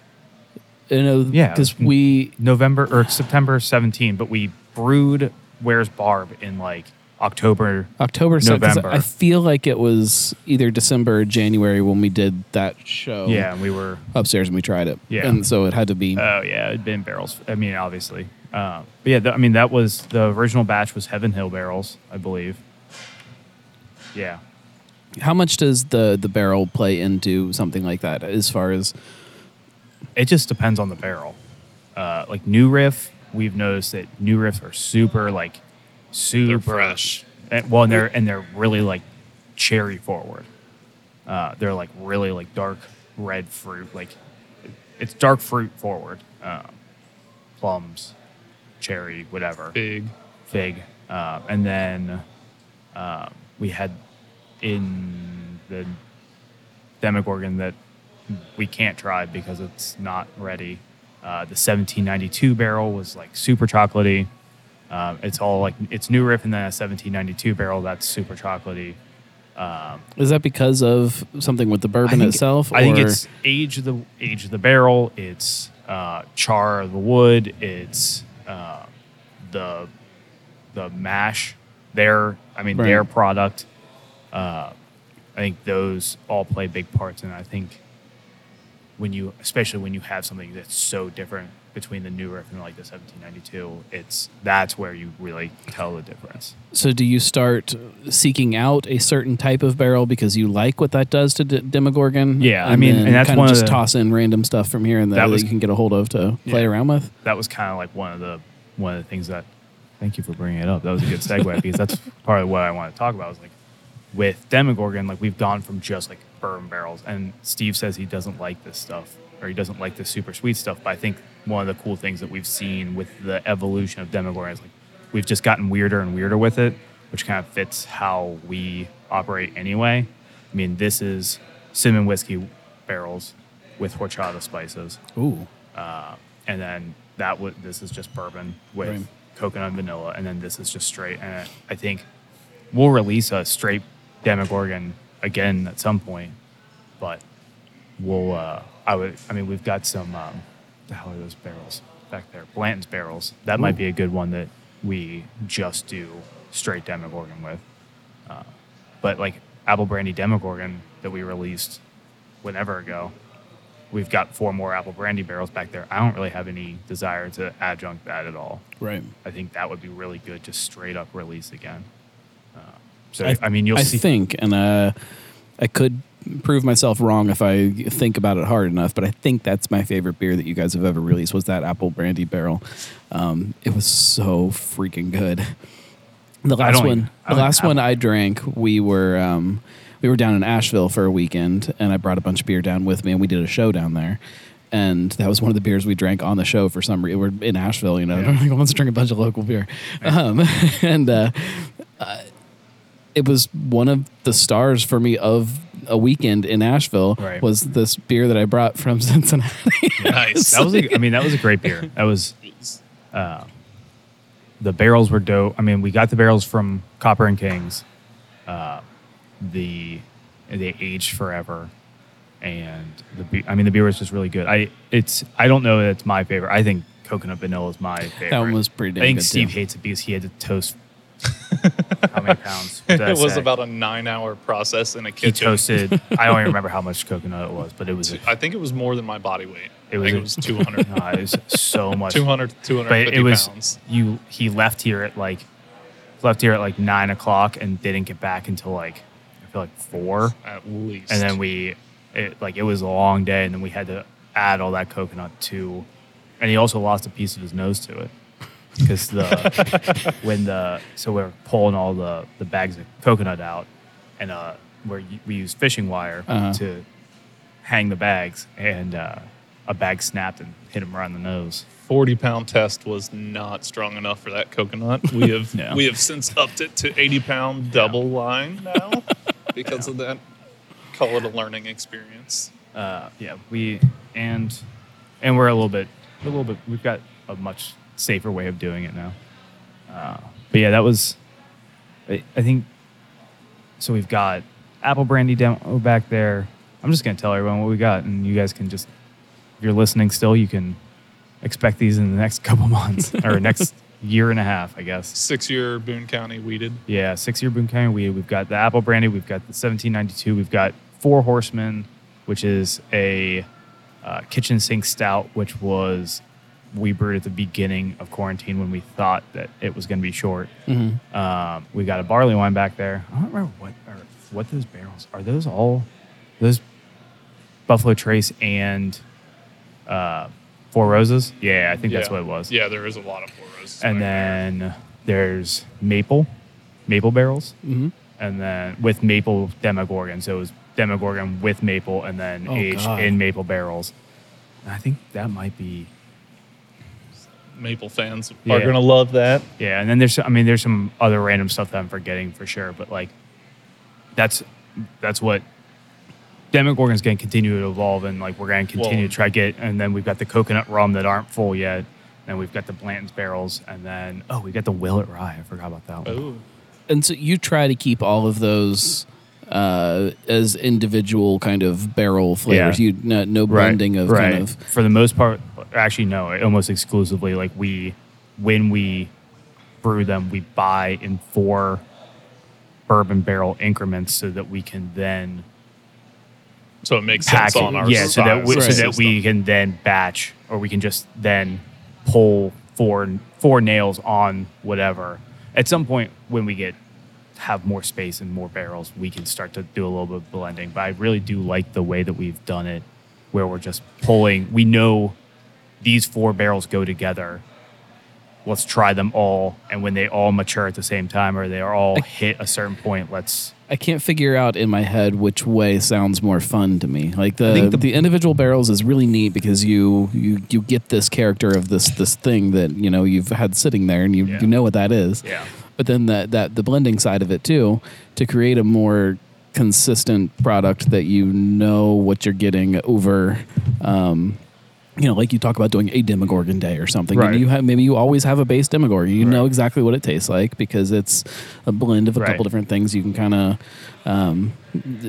you know Yeah. because we November or September 17, but we brewed Where's Barb in like October. October November. I feel like it was either December or January when we did that show. Yeah, we were. upstairs and we tried it. Yeah. and so it had to be. Oh yeah, it'd been barrels. I mean, obviously. Uh, but yeah, th- I mean that was the original batch was Heaven Hill barrels, I believe. Yeah, how much does the the barrel play into something like that? As far as it just depends on the barrel. Uh, like new riff, we've noticed that new riffs are super like super fresh. And, well, and they're and they're really like cherry forward. Uh, they're like really like dark red fruit, like it's dark fruit forward. Um, plums, cherry, whatever. Fig, fig, uh, and then uh, we had in the Demogorgon that we can't try because it's not ready. Uh, the 1792 barrel was like super chocolatey. Um, it's all like it's new riff, and then a 1792 barrel that's super chocolatey. Um, is that because of something with the bourbon I think, itself? I think or- it's age of the age of the barrel. It's uh, char of the wood. It's uh, the the mash. Their I mean Right. their product. Uh, I think those all play big parts, and I think when you, especially when you have something that's so different between the new riff and like the 1792, it's that's where you really tell the difference. So do you start seeking out a certain type of barrel because you like what that does to D- Demogorgon? Yeah, I mean, and that's one of just the- toss in random stuff from here and there That that, was- you can get a hold of to play around with. that was kind of like one of the one of the things that thank you for bringing it up that was a good segue [laughs] because that's part of what i want to talk about is like with Demogorgon, like we've gone from just like bourbon barrels, and Steve says he doesn't like this stuff or he doesn't like the super sweet stuff. But I think one of the cool things that we've seen with the evolution of Demogorgon is like we've just gotten weirder and weirder with it, which kind of fits how we operate anyway. I mean, this is cinnamon whiskey barrels with horchata spices, Ooh. uh, and then that would this is just bourbon with Right. coconut and vanilla, and then this is just straight. And I think we'll release a straight Demogorgon again at some point, but we'll. Uh, I would. I mean, we've got some. Um, the hell are those barrels back there? Blanton's barrels. That might be a good one that we just do straight Demogorgon with. Uh, but like apple brandy Demogorgon that we released whenever ago, we've got four more apple brandy barrels back there. I don't really have any desire to adjunct that at all. Right. I think that would be really good, just straight up release again. Uh, so I, mean, you'll I see. think, and uh, I could prove myself wrong if I think about it hard enough, but I think that's my favorite beer that you guys have ever released was that apple brandy barrel. Um, it was so freaking good. The last one, the last one I drank, we were um, we were down in Asheville for a weekend, and I brought a bunch of beer down with me, and we did a show down there. And that was one of the beers we drank on the show for some reason. We're in Asheville, you know. Yeah. [laughs] Like, let's drink a bunch of local beer. Um, [laughs] and uh, it was one of the stars for me of a weekend in Asheville Right. was this beer that I brought from [laughs] Cincinnati. Nice. that was, a, I mean, that was a great beer. That was uh, the barrels were dope. I mean, we got the barrels from Copper and Kings. Uh, the they aged forever, and the be- I mean, the beer was just really good. I it's I don't know that it's my favorite. I think coconut vanilla is my favorite. That one was pretty I think Steve too. hates it because he had to toast. How many pounds? it was say? about a nine-hour process in a kitchen. He toasted. [laughs] I don't even remember how much coconut it was, but it was. A, I think it was more than my body weight. It I was a- it was 200, [laughs] no, it was so much. 200 but it was pounds. you. He left here at like left here at like nine o'clock and didn't get back until like I feel like four, At least. and then we it, like it was a long day, and then we had to add all that coconut to, and he also lost a piece of his nose to it because the [laughs] when the so we're pulling all the the bags of coconut out, and uh where we use fishing wire Uh-huh. to hang the bags, and uh, a bag snapped and hit him right in the nose. 40 pound test was not strong enough for that coconut. We [laughs] have No. we have since upped it to 80 pound double line now [laughs] because of that. Call it a learning experience. uh, yeah, we and and we're a little bit a little bit. We've got a much safer way of doing it now. Uh, but yeah, that was. I, I think. So we've got apple brandy demo back there. I'm just gonna tell everyone what we got, and you guys can just, if you're listening still, you can expect these in the next [laughs] couple months or next year and a half, I guess. Six year Boone County wheated. Yeah, six year Boone County weed. We've got the apple brandy. We've got the 1792. We've got Four Horsemen, which is a uh, kitchen sink stout, which was we brewed at the beginning of quarantine when we thought that it was going to be short. Mhm. Um, we got a barley wine back there. I don't remember what or what those barrels are. Those all those Buffalo Trace and uh, Four Roses. Yeah, I think that's what it was Yeah, there is a lot of four roses. and back there. then there's maple, maple barrels, Mhm. and then with maple Demogorgon. So it was Demogorgon with maple, and then Oh, aged God. in maple barrels. I think that might be Maple fans Yeah. are going to love that. yeah. And then there's I mean there's some other random stuff that I'm forgetting for sure, but like that's that's what Demogorgon's going to continue to evolve, and like we're going to continue Well- to try to get. And then we've got the coconut rum that aren't full yet. And we've got the Blanton's barrels, and then oh, we got the Willet Rye. I forgot about that one. Oh, And so you try to keep all of those uh, as individual kind of barrel flavors. Yeah. You no, no blending of kind of for the most part actually no almost exclusively like we when we brew them we buy in four bourbon barrel increments so that we can then so it makes sense it. on our yeah so that we, Right. so that we can then batch or we can just then pull four four nails on whatever. At some point when we get have more space and more barrels we can start to do a little bit of blending. But i really do like the way that we've done it where we're just pulling we know these four barrels go together let's try them all and when they all mature at the same time or they are all hit a certain point let's I I can't figure out in my head which way sounds more fun to me. Like the the, the- individual barrels is really neat because you you you get this character of this this thing that you know you've had sitting there and you, Yeah. you know what that is. Yeah. But then that that the blending side of it too to create a more consistent product that you know what you're getting over. Um, you know, like you talk about doing a Demogorgon day or something, Right. and you have maybe you always have a base Demogorgon. You know exactly what it tastes like because it's a blend of a Right. couple different things. You can kind of, um,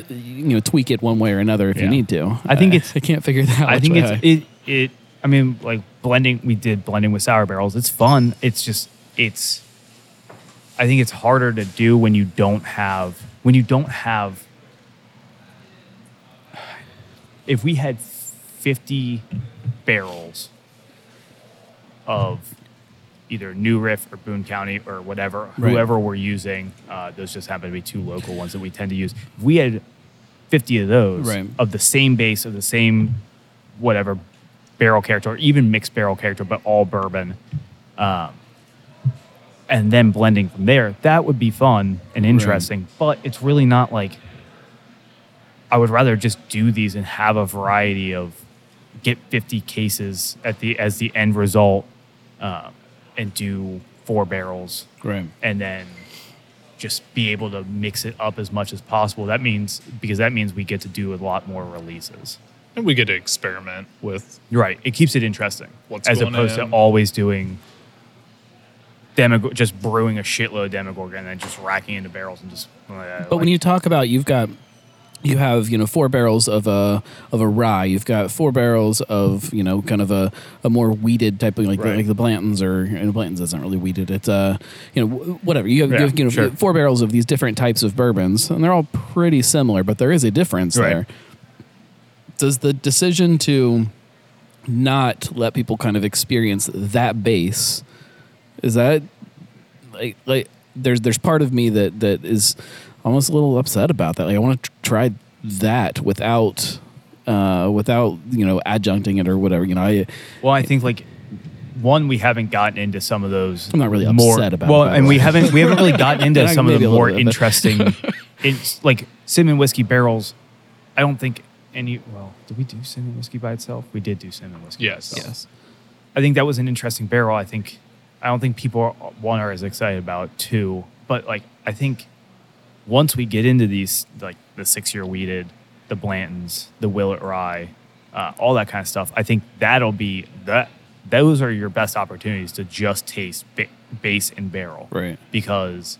you know, tweak it one way or another if you need to. I think Uh, it's- I can't figure that. out. I think it's I- it it. I mean, like blending. We did blending with sour barrels. It's fun. It's just it's. I think it's harder to do when you don't have when you don't have. If we had fifty barrels of either New Riff or Boone County or whatever, Right. whoever we're using, uh, those just happen to be two local ones that we tend to use. If we had 50 of those Right. of the same base, of the same whatever barrel character, or even mixed barrel character, but all bourbon, um, and then blending from there, that would be fun and interesting. But it's really not like I would rather just do these and have a variety of get 50 cases at the as the end result um, and do four barrels right. and then just be able to mix it up as much as possible that means because that means we get to do a lot more releases And we get to experiment with right it keeps it interesting What's as going opposed in. to always doing demog- just brewing a shitload of demogorgon and then just racking into barrels and just But when you talk about you've got you have you know four barrels of a of a rye. You've got four barrels of you know kind of a, a more wheated type of like Right. like the Blantons or and Blantons isn't really wheated. It's uh you know whatever you have, you, have you know sure. four barrels of these different types of bourbons and they're all pretty similar, but there is a difference Right. there. Does the decision to not let people kind of experience that base is that like like there's there's part of me that that is almost a little upset about that. Like I want to try that without uh without you know adjuncting it or whatever. You know, I Well, I think like one, we haven't gotten into some of those. I'm not really more, upset about Well, it, and we haven't we haven't really [laughs] gotten into some of the more bit, interesting. [laughs] it's like cinnamon whiskey barrels. I don't think any. Well, did we do cinnamon whiskey by itself? We did do cinnamon whiskey. Yes. itself. yes. I think that was an interesting barrel. I think I don't think people are, one are as excited about two, but like I think once we get into these like the six year wheated, the Blantons, the Willet Rye, uh, all that kind of stuff, I think that'll be that. Those are your best opportunities to just taste ba- base and barrel, Right. Because,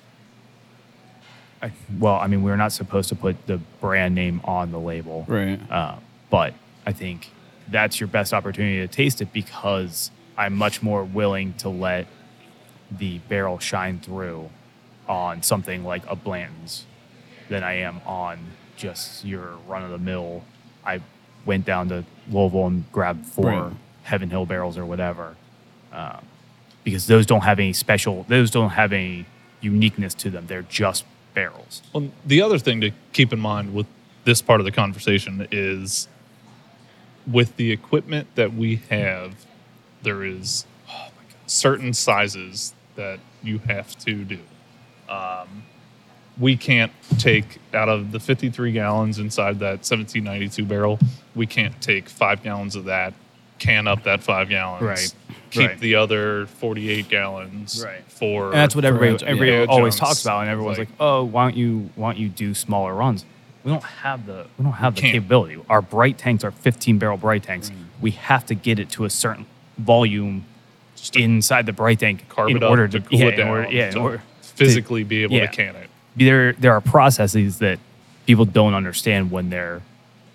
I, well, I mean, we're not supposed to put the brand name on the label, Right. uh, but I think that's your best opportunity to taste it because I'm much more willing to let the barrel shine through on something like a Blanton's than I am on just your run of the mill. I went down to Louisville and grabbed four Right. Heaven Hill barrels or whatever, uh, because those don't have any special. Those don't have any uniqueness to them. They're just barrels. Well, the other thing to keep in mind with this part of the conversation is with the equipment that we have, there is oh my God, certain sizes that you have to do. Um, we can't take out of the 53 gallons inside that 1792 barrel, we can't take five gallons of that, can up that five gallons, Right. keep Right. the other 48 gallons Right. for. And that's what everybody, adjunct- everybody yeah, always talks about, and everyone's Like- like, "Oh, why don't you why don't you do smaller runs?" We don't have the we don't have the can't. capability. Our bright tanks are 15 barrel bright tanks. We have to get it to a certain volume Just inside the bright tank carve in order to to, cool yeah, it in down, order- yeah, in to order physically be able yeah. to can it. there there are processes that people don't understand when they're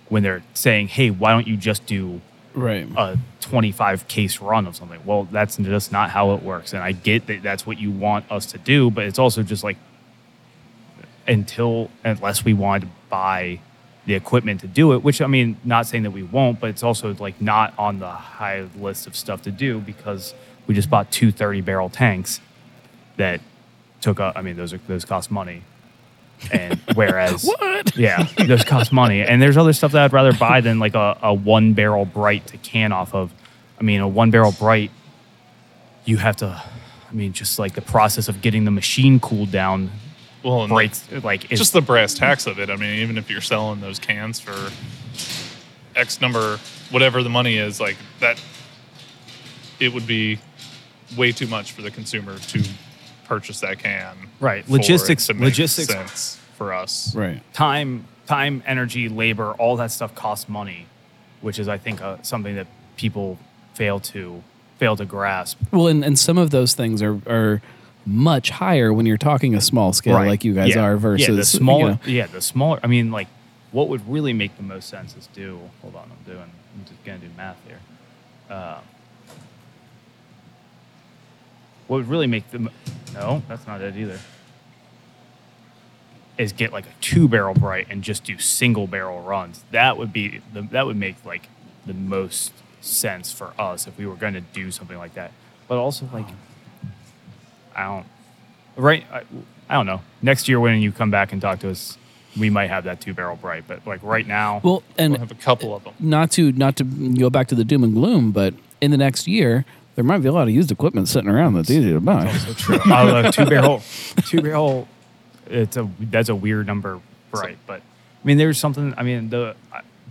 when they're saying, "Hey, why don't you just do Right. a 25 case run of something. Well, that's just not how it works. And I get that that's what you want us to do, but it's also just like until, unless we want to buy the equipment to do it, which I mean, not saying that we won't, but it's also like not on the high list of stuff to do because we just bought two 30 barrel tanks that took a, I mean, those are, those cost money. And [laughs] whereas, What? yeah, those cost money. And there's other stuff that I'd rather buy than like a, a one barrel bright to can off of. I mean, a one barrel bright, you have to, I mean, just like the process of getting the machine cooled down Well, and breaks like is, just the brass tacks of it. I mean, even if you're selling those cans for X number, whatever the money is, like that, it would be way too much for the consumer to purchase that can. Right. for it Logistics- to make logistics- sense for us. Right. time, time, energy, labor, all that stuff costs money, which is I think uh, something that people fail to fail to grasp. Well, and, and some of those things are are much higher when you're talking a small scale Right. like you guys Yeah. are versus yeah, the you smaller. know. Yeah, the smaller. I mean, like, what would really make the most sense is do. Hold on, I'm doing. I'm just gonna do math here. Uh, what would really make them no? That's not it either. Is get like a two barrel bright and just do single barrel runs. That would be the, that would make like the most sense for us if we were going to do something like that. But also like hmm. I don't right I, I don't know. Next year when you come back and talk to us, we might have that two barrel bright, but like right now Well, and We'll have a couple of them. not to not to go back to the doom and gloom, but in the next year there might be a lot of used equipment sitting around that's easy to buy. uh, two barrel, [laughs] two barrel. It's a that's a weird number, bright. But I mean, there's something. I mean, the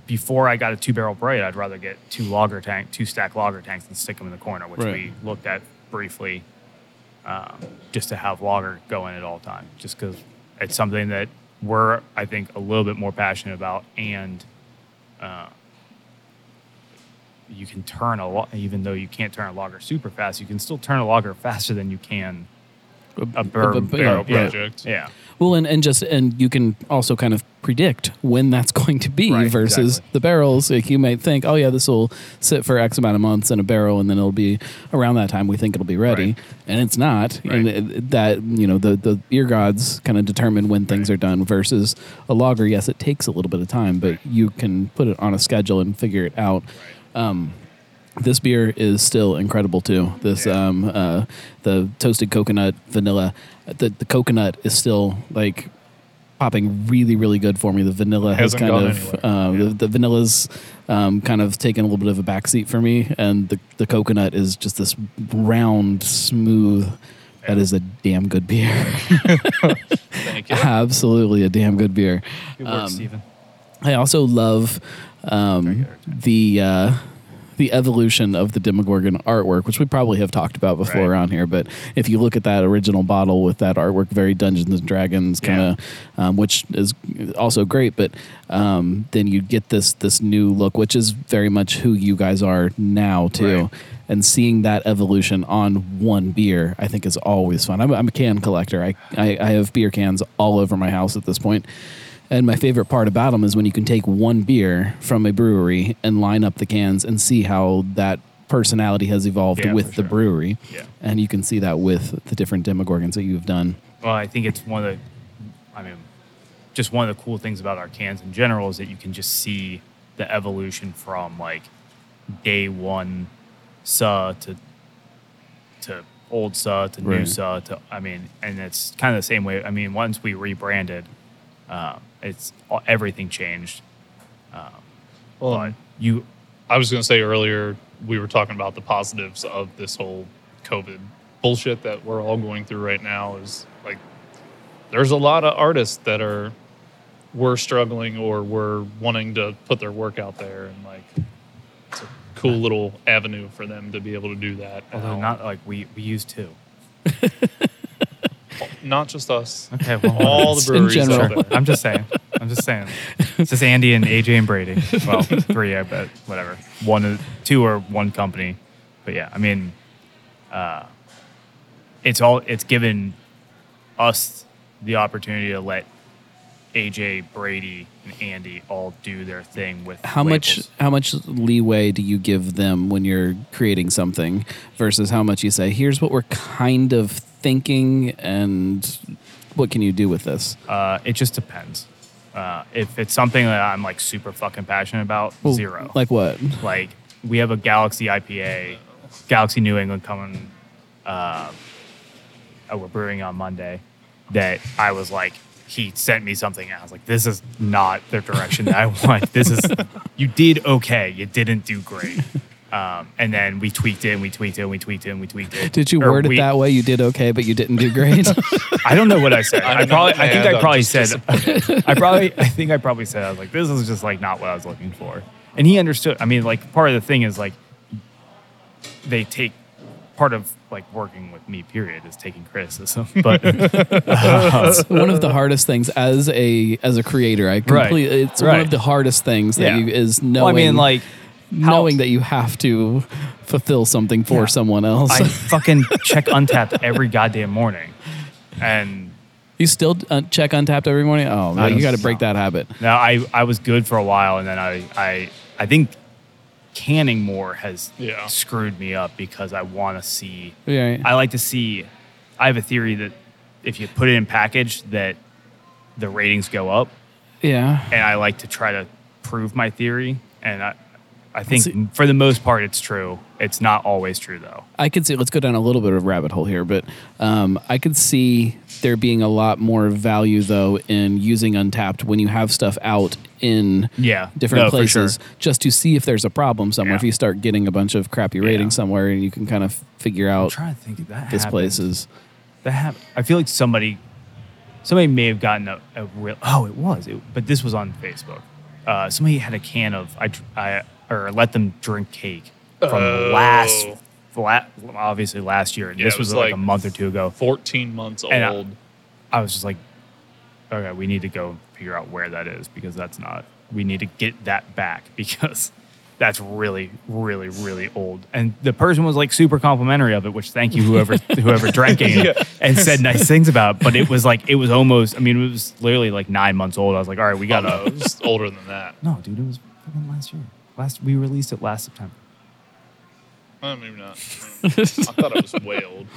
before I got a two barrel bright, I'd rather get two lager tank, two stack lager tanks, and stick them in the corner, which Right. we looked at briefly, um, just to have lager going at all time, just because it's something that we're I think a little bit more passionate about, and uh, you can turn a lot, even though you can't turn a lager super fast, you can still turn a lager faster than you can a bur- but- barrel yeah, yeah. project. Yeah. Well, and, and just and you can also kind of predict when that's [laughs] going to be Right, versus exactly. the barrels. Like you might think, oh yeah, this will sit for X amount of months in a barrel, and then it'll be around that time we think it'll be ready, Right. and it's not. And it, that you know the the ear gods kind of determine when things Right. are done versus a lager. Yes, it takes a little bit of time, but you can put it on a schedule and figure it out. Um, this beer is still incredible too. This um uh the toasted coconut vanilla. The the coconut is still like popping really really good for me. The vanilla has kind of uh, Yeah. the, the vanilla's um, kind of taken a little bit of a backseat for me, and the the coconut is just this round, smooth. That is a damn good beer. [laughs] [laughs] Thank you. Absolutely a damn good beer. Good work, Um, Steven. I also love um, the uh, the evolution of the Demogorgon artwork, which we probably have talked about before Right. around here. But if you look at that original bottle with that artwork, very Dungeons and Dragons kind of, um, which is also great. But um, then you get this this new look, which is very much who you guys are now too. Right. And seeing that evolution on one beer, I think is always fun. I'm, I'm a can collector. I, I, I have beer cans all over my house at this point. And my favorite part about them is when you can take one beer from a brewery and line up the cans and see how that personality has evolved Yeah, with the sure. brewery. Yeah. And you can see that with the different Demogorgons that you've done. Well, I think it's one of the, I mean, just one of the cool things about our cans in general is that you can just see the evolution from like day one SA to to old SA to new Right. SA to I mean, and it's kind of the same way. I mean, once we rebranded, um, it's everything changed. Um, Well, but you, I was going to say earlier, we were talking about the positives of this whole COVID bullshit that we're all going through right now. Is like, there's a lot of artists that are were struggling or were wanting to put their work out there, and like, it's a cool little avenue for them to be able to do that. although now. not like we we used to. [laughs] not just us, Okay, well, all the breweries out general. I'm just saying. I'm just saying. It's just Andy and AJ and Brady. Well, three, I bet. Whatever. One, of- two, or one company. But yeah, I mean, uh, it's all. It's given us the opportunity to let AJ, Brady, and Andy all do their thing with How much how much leeway do you give them when you're creating something versus how much you say, here's what we're kind of thinking and what can you do with this? Uh, it just depends. Uh, if it's something that I'm like super fucking passionate about, Well, zero. Like what? like we have a Galaxy IPA, Galaxy New England coming. Uh, uh, we're brewing on Monday. That I was like, he sent me something. And I was like, this is not the direction that I [laughs] want. This is you did okay. You didn't do great. Um, and then we tweaked it and we tweaked it and we tweaked it and we tweaked it. Did you Or word it that way? You did okay, but you didn't do great. [laughs] I don't know what I said. I'm I probably, I think I I'm probably said, I probably, I think I probably said, I was like, this is just like not what I was looking for. And he understood. I mean, like part of the thing is like, they take part of like working with me. Period is taking criticism, [laughs] but It's one of the hardest things as a as a creator. I completely. It's one of the hardest things that Yeah. you is knowing. well, I mean, like how- knowing that you have to fulfill something for Yeah. someone else. I [laughs] fucking check Untappd every goddamn morning, and you still uh, check Untappd every morning. Oh man, you got to break that habit. now I I was good for a while, and then I I I think canning more has Yeah. screwed me up because I want to see. Yeah. I like to see. I have a theory that if you put it in package, that the ratings go up, yeah. and I like to try to prove my theory. And I, I think See- for the most part, it's true. It's not always true though. I could see. Let's go down a little bit of rabbit hole here, but um, I could see there being a lot more value though in using Untappd when you have stuff out in Yeah. different No, places, sure. just to see if there's a problem somewhere. Yeah. If you start getting a bunch of crappy ratings somewhere, and you can kind of figure I'm out trying to think that this happened. place is. That happened. I feel like somebody, somebody may have gotten a, a real. Oh, it was. It, but this was on Facebook. Uh, somebody had a can of I, I or let them drink cake from Oh. last, la- obviously last year. Yeah, this was, was like, like a month or two ago. 14 months And I- old. I was just like, okay, we need to go figure out where that is because that's not. We need to get that back [laughs] because that's really, really, really old. And the person was like super complimentary of it, which thank you whoever [laughs] whoever drank it Yeah. and said nice things about. It. But it was like it was almost. I mean, it was literally like nine months old. I was like, all right, we Oh, gotta. no, older than that. No, dude, it was fucking last year. Last we released it last September. Uh, maybe not. I thought it was way [laughs] old.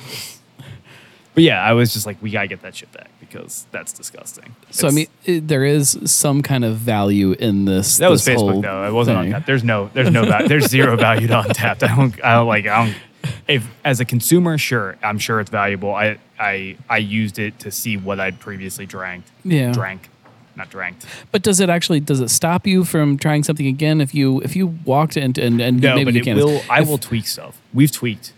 But yeah, I was just like, we gotta get that shit back because that's disgusting. So I mean, it, there is some kind of value in this. That was this whole Facebook though. It wasn't on thing. tap. There's no there's no value. There's zero [laughs] value to Untappd. I don't I don't like I don't if as a consumer, sure, I'm sure it's valuable. I I I used it to see what I'd previously drank. Yeah. Drank. Not drank. But does it actually does it stop you from trying something again if you if you walked and and, and No, maybe but you it can will I if- will tweak stuff. We've tweaked.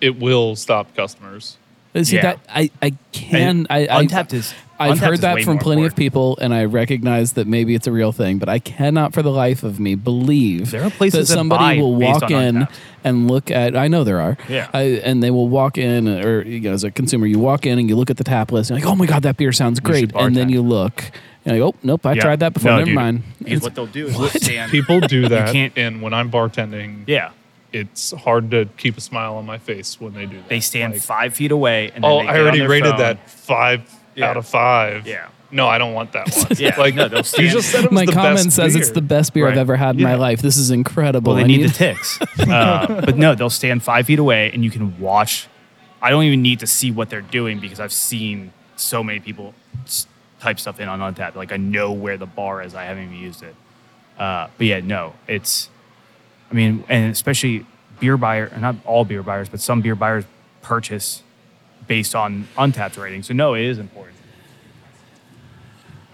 It will stop customers. see yeah. that I I can I, I Untappd is I've Untappd heard is that way from more plenty of important. people, and I recognize that maybe it's a real thing, but I cannot for the life of me believe There are places that that somebody buy will based walk on in Untappd. and look at. I know there are, Yeah. I, and they will walk in, or you know, as a consumer, you walk in and you look at the tap list, and you're like, oh my god, that beer sounds should great, and then bartend. you look, and you're like, oh nope, I Yeah. tried that before. No, Never dude. mind. Because what they'll do is [laughs] they'll stand. People do that. can't- and when I'm bartending, Yeah. it's hard to keep a smile on my face when they do that. They stand Like, five feet away and then oh, they I get on already their rated phone. that five Yeah. out of five. Yeah. No, I don't want that one. [laughs] Yeah. Like, No, they'll you just said it was my the comment best says it's the best beer I've ever had in my life. This is incredible. Well, they I need the ticks. [laughs] [laughs] Uh, but no, they'll stand five feet away and you can watch. I don't even need to see what they're doing because I've seen so many people type stuff in on Untappd. Like I know where the bar is. I haven't even used it. Uh, but yeah, no, it's. I mean, and especially beer buyer, not all beer buyers, but some beer buyers purchase based on Untappd rating. So no, it is important.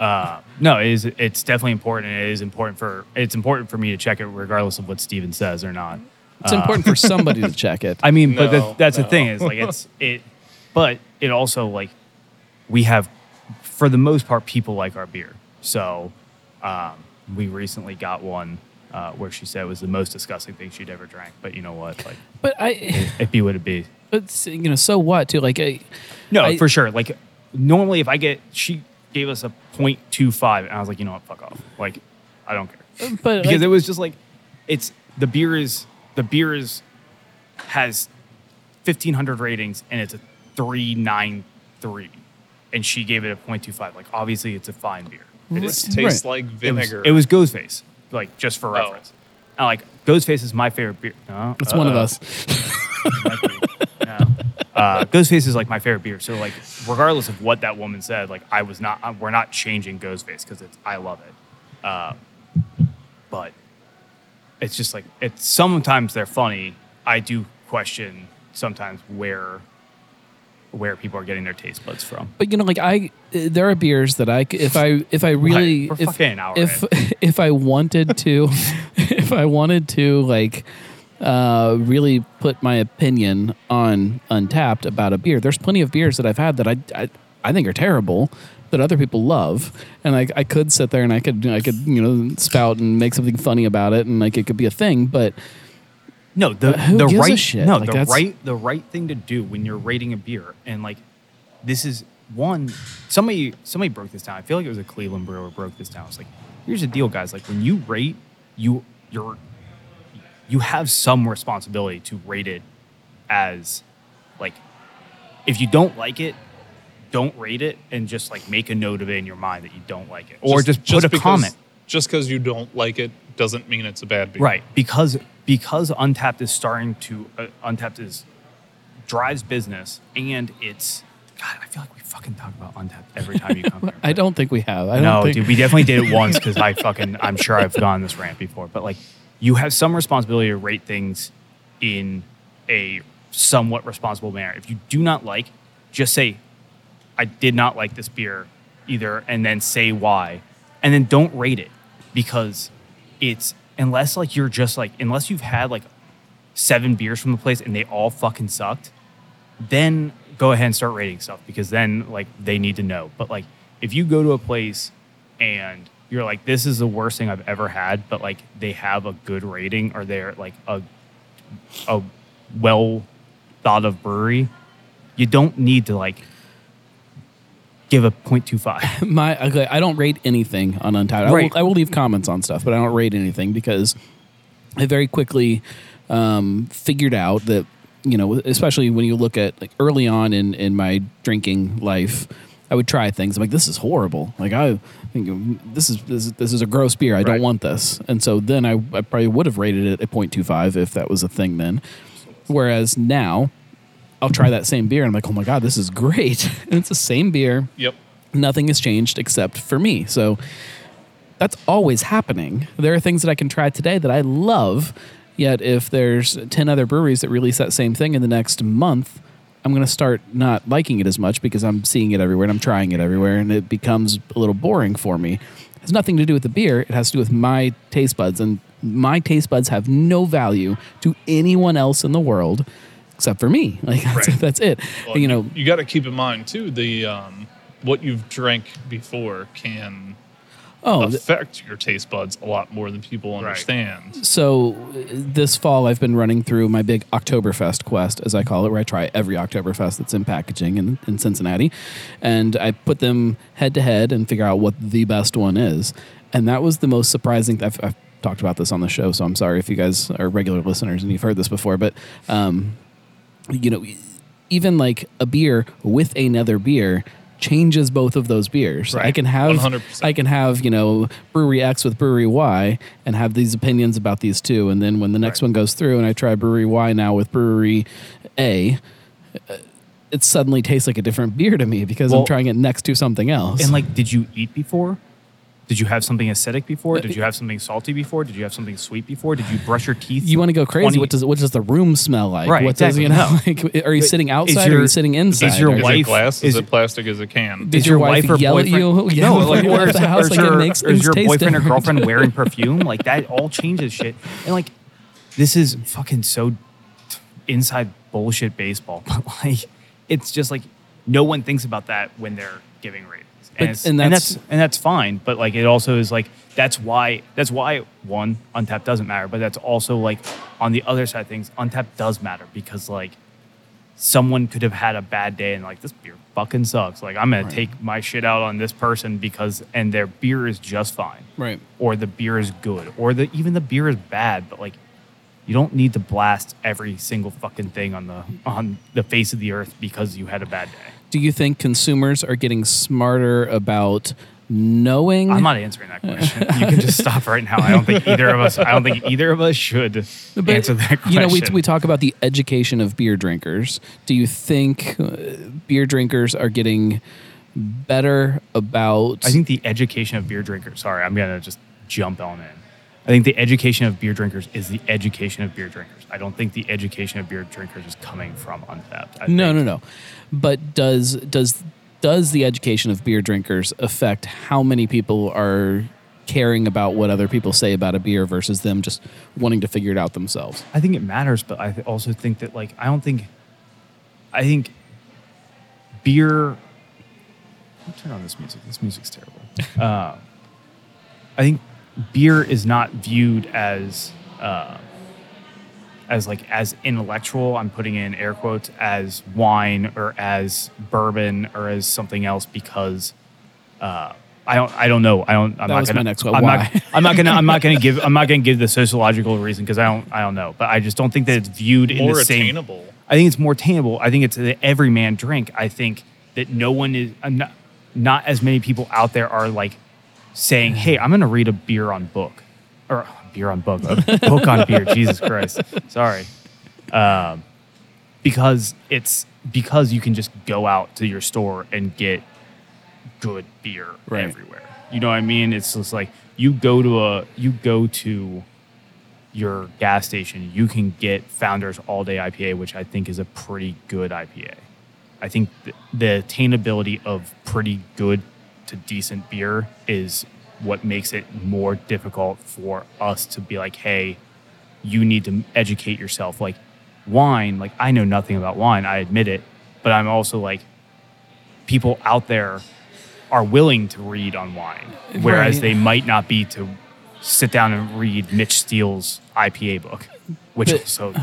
Uh, no, it is. It's definitely important. and It is important for. It's important for me to check it, regardless of what Steven says or not. It's Uh, important for somebody to check it. [laughs] I mean, but the, that's the thing is like it's it, but it also like we have, for the most part, people like our beer. So um, we recently got one uh, where she said it was the most disgusting thing she'd ever drank. But you know what? Like but I, it be what it be. but you know, so what? Too like I, No, I- for sure. Like normally, if I get, she gave us a 0.25, and I was like, you know what, fuck off. Like, I don't care but because like, it was just like, it's the beer is the beer is has 1500 ratings and it's a 393 and she gave it a 0.25 like obviously it's a fine beer it It is tastes Right. like it was, vinegar. it was Ghostface like just for Oh. reference and like Ghostface is my favorite beer no, it's one of uh, us. might [laughs] be. No. Uh, Ghostface is like my favorite beer. So like, regardless of what that woman said, like I was not. uh, We're not changing Ghostface because it's. I love it. Uh, but it's just like it's. Sometimes they're funny. I do question sometimes where where people are getting their taste buds from. But you know, like I, there are beers that I, if I, if I really, We're if, fucking an hour if, [laughs] if I wanted to, [laughs] if I wanted to, like, uh, really put my opinion on Untappd about a beer. There's plenty of beers that I've had that I, I, I think are terrible that other people love, and I, I could sit there and I could I could you know spout and make something funny about it, and like it could be a thing, but No, the who the gives a right shit? no Like, the that's- right the right thing to do when you're rating a beer and like this is one somebody somebody broke this down. I feel like it was a Cleveland brewer broke this down. It's like here's the deal, guys. Like when you rate, you you're you have some responsibility to rate it as like if you don't like it, don't rate it and just like make a note of it in your mind that you don't like it, or just, put a because, comment. Just because you don't like it doesn't mean it's a bad beer. Right, because because Untappd is starting to uh, Untappd is drives business, and it's God. I feel like we fucking talk about Untappd every time you come [laughs] here. I don't think we have. I don't no, think, dude, we definitely did it once because I fucking I'm sure I've gone this rant before. But like, you have some responsibility to rate things in a somewhat responsible manner. If you do not like, just say, I did not like this beer either, and then say why, and then don't rate it because it's unless like you're just like unless you've had like seven beers from the place and they all fucking sucked, then go ahead and start rating stuff because then like they need to know. But like if you go to a place and you're like, this is the worst thing I've ever had, but like they have a good rating or they're like a a well thought of brewery, you don't need to like give a 0.25. [laughs] my okay, I don't rate anything on Untappd. I, will, I will leave comments on stuff, but I don't rate anything because I very quickly um, figured out that you know, especially when you look at like early on in in my drinking life. I would try things. I'm like, this is horrible. Like I think this is this is, this is a gross beer. I Right. don't want this. And so then I, I probably would have rated it at 0.25 if that was a thing then. Whereas now, I'll try that same beer and I'm like, oh my god, this is great. [laughs] and it's the same beer Yep. nothing has changed except for me. So that's always happening. There are things that I can try today that I love, yet if there's 10 other breweries that release that same thing in the next month, I'm going to start not liking it as much because I'm seeing it everywhere and I'm trying it everywhere and it becomes a little boring for me. It has nothing to do with the beer, it has to do with my taste buds and my taste buds have no value to anyone else in the world except for me. [laughs] Like that's, Right. that's it. Well, you know, you got to keep in mind too the um, what you've drank before can oh, th- affect your taste buds a lot more than people understand. So uh, this fall, I've been running through my big Oktoberfest quest, as I call it, where I try every Oktoberfest that's in packaging in, in Cincinnati, and I put them head to head and figure out what the best one is. And that was the most surprising. I've, I've talked about this on the show, so I'm sorry if you guys are regular listeners and you've heard this before, but um, you know, even like a beer with another beer changes both of those beers. I can have 100%. I can have, you know, brewery X with brewery Y and have these opinions about these two and then when the next Right. one goes through and I try brewery Y now with brewery A, it suddenly tastes like a different beer to me because I'm trying it next to something else. And like, did you eat before? Did you have something acidic before? Did you have something salty before? Did you have something sweet before? Did you brush your teeth? you want to go crazy? 20 what does what does the room smell like? Right, What does exactly. you know? Like, [laughs] are you sitting outside? or your- are you sitting inside? is your Or- Is wife- it glass? Is, is- it plastic? Is it can? Did your wife yell at you? [laughs] No, like, or is, the house, or is like, it your, makes is things your taste boyfriend or girlfriend [laughs] wearing perfume? Like that all changes shit. And like, this is fucking so inside bullshit baseball. But like, it's just like no one thinks about that when they're giving But- And, and and that's- that's and that's fine. But like, it also is like that's why that's why one Untappd doesn't matter. But that's also like on the other side of things, Untappd does matter because like someone could have had a bad day and like this beer fucking sucks. Like I'm gonna Right. take my shit out on this person because and their beer is just fine. Right. Or the beer is good. Or the even the beer is bad, but like you don't need to blast every single fucking thing on the on the face of the earth because you had a bad day. Do you think consumers are getting smarter about knowing? I'm not answering that question. you can just stop right now. I don't think either of us I don't think either of us should But, answer that question. You know, we, we talk about the education of beer drinkers. Do you think uh, beer drinkers are getting better about? I think the education of beer drinkers. Sorry, I'm gonna just jump on in. I think the education of beer drinkers is the education of beer drinkers. I don't think the education of beer drinkers is coming from Untappd. I no, think- no, no. But does does does the education of beer drinkers affect how many people are caring about what other people say about a beer versus them just wanting to figure it out themselves. I think it matters, but I th- also think that like I don't think I think beer. Turn on this music. This music's terrible. [laughs] uh, I think beer is not viewed as uh, as like as intellectual. I'm putting in air quotes as wine or as bourbon or as something else because uh, I don't I don't know. I don't. I'm That not was my gonna, next one. I'm Why? not. I'm not gonna. I'm not gonna [laughs] give. I'm not gonna give the sociological reason because I don't. I don't know. But I just don't think that it's viewed in More the same. attainable. I think it's more attainable. I think it's an everyman drink. I think that no one is, uh, not, not as many people out there are like saying, "Hey, I'm going to read a beer on book," or beer on book, book on beer. Jesus Christ, sorry. Um, because it's because you can just go out to your store and get good beer Right. everywhere. You know what I mean? It's just like you go to a you go to your gas station, you can get Founders All Day IPA, which I think is a pretty good IPA. I think th- the attainability of pretty good to decent beer is what makes it more difficult for us to be like, hey, you need to educate yourself. Like wine, like I know nothing about wine, I admit it, but I'm also like, people out there are willing to read on wine, whereas Right. they might not be to sit down and read Mitch Steele's IPA book, which But- also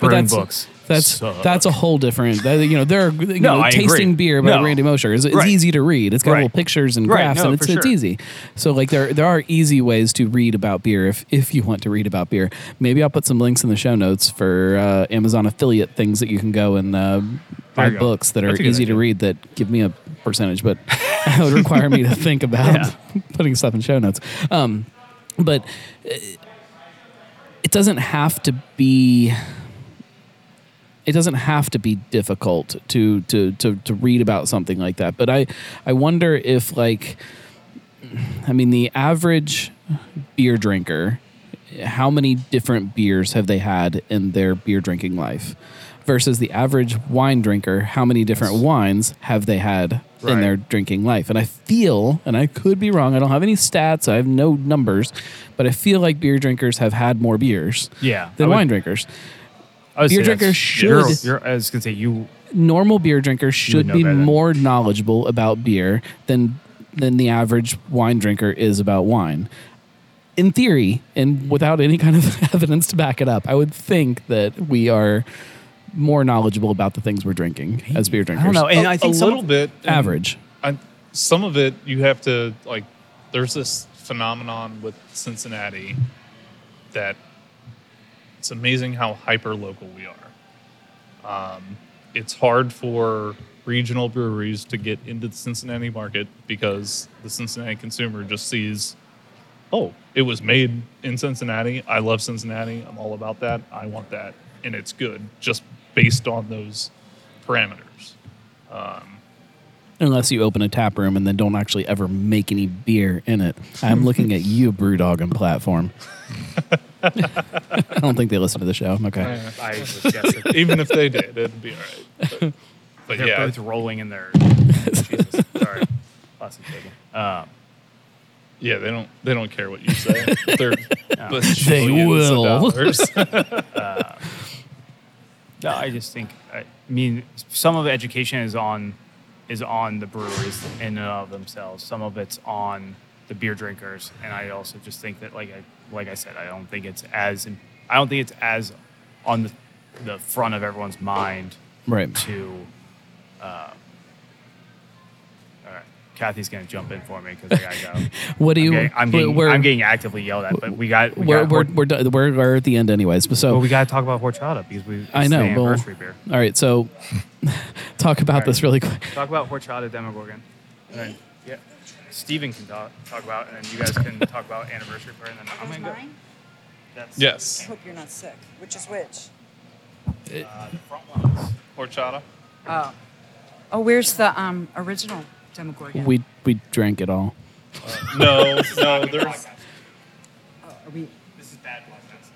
But books. That's suck. that's a whole different. That, you know, there are you No, know, I agree. tasting beer by No. Randy Mosher is it's Right. easy to read. It's got Right. little pictures and Right, graphs, no, and it's for it's easy. So like there there are easy ways to read about beer if if you want to read about beer. Maybe I'll put some links in the show notes for uh, Amazon affiliate things that you can go and uh, buy books that are That's a good easy to read that give me a percentage, but that [laughs] [laughs] would require me to [laughs] think about Yeah. putting stuff in show notes. Um, but uh, it doesn't have to be it doesn't have to be difficult to to to to read about something like that. But i i wonder if like i mean the average beer drinker how many different beers have they had in their beer drinking life? Versus the average wine drinker how many different wines have they had in their drinking life? And i feel and i could be wrong i don't have any stats i have no numbers but i feel like beer drinkers have had more beers Yeah, than would- wine drinkers I would beer say that's- drinkers you're- should- You're, I was gonna say you. normal beer drinkers should be better. more knowledgeable about beer than than the average wine drinker is about wine. In theory, and without any kind of [laughs] evidence to back it up, I would think that we are more knowledgeable about the things we're drinking as beer I drinkers. don't know, and a, I think a little of- bit Average. I, some of it you have to like. There's this phenomenon with Cincinnati that it's amazing how hyper local we are. Um, it's hard for regional breweries to get into the Cincinnati market because the Cincinnati consumer just sees, oh, it was made in Cincinnati. I love Cincinnati. I'm all about that. I want that, and it's good just based on those parameters. Unless you open a tap room and then don't actually ever make any beer in it. I'm looking at you, Brewdog and Platform. [laughs] [laughs] I don't think they listen to the show. Okay. I was guessing. Even if they did, it'd be all right. But, but They're yeah, both rolling in their. [laughs] Jesus, sorry, plastic table. Um, yeah, they don't they don't care what you say. They're [laughs] They bajillions of will. dollars. No, I just think I mean some of the education is on is on the breweries in and of themselves. Some of it's on the beer drinkers, and I also just think that like I like I said, I don't think it's as I don't think it's as on the the front of everyone's mind Right. to. Uh, all right, Kathy's gonna jump in for me because I gotta go. [laughs] What do I'm you? getting, I'm, getting, we're, I'm getting actively yelled at, but we got we we're, got we're, we're, done- we're, we're at the end anyways. But so well, we got to talk about horchata because we I know. the well, beer. all right, so [laughs] talk about right. this really quick. Talk about horchata Demogorgon. And then, yeah, Steven can talk, talk about, and then you guys can talk about anniversary party. and then I'm gonna go. mine? That's I hope you're not sick. Which is which? uh, the front ones. horchata. Oh. Oh, where's the um original Demogorgon? We we drank it all. No, no, there's Oh, are we? This is bad podcast.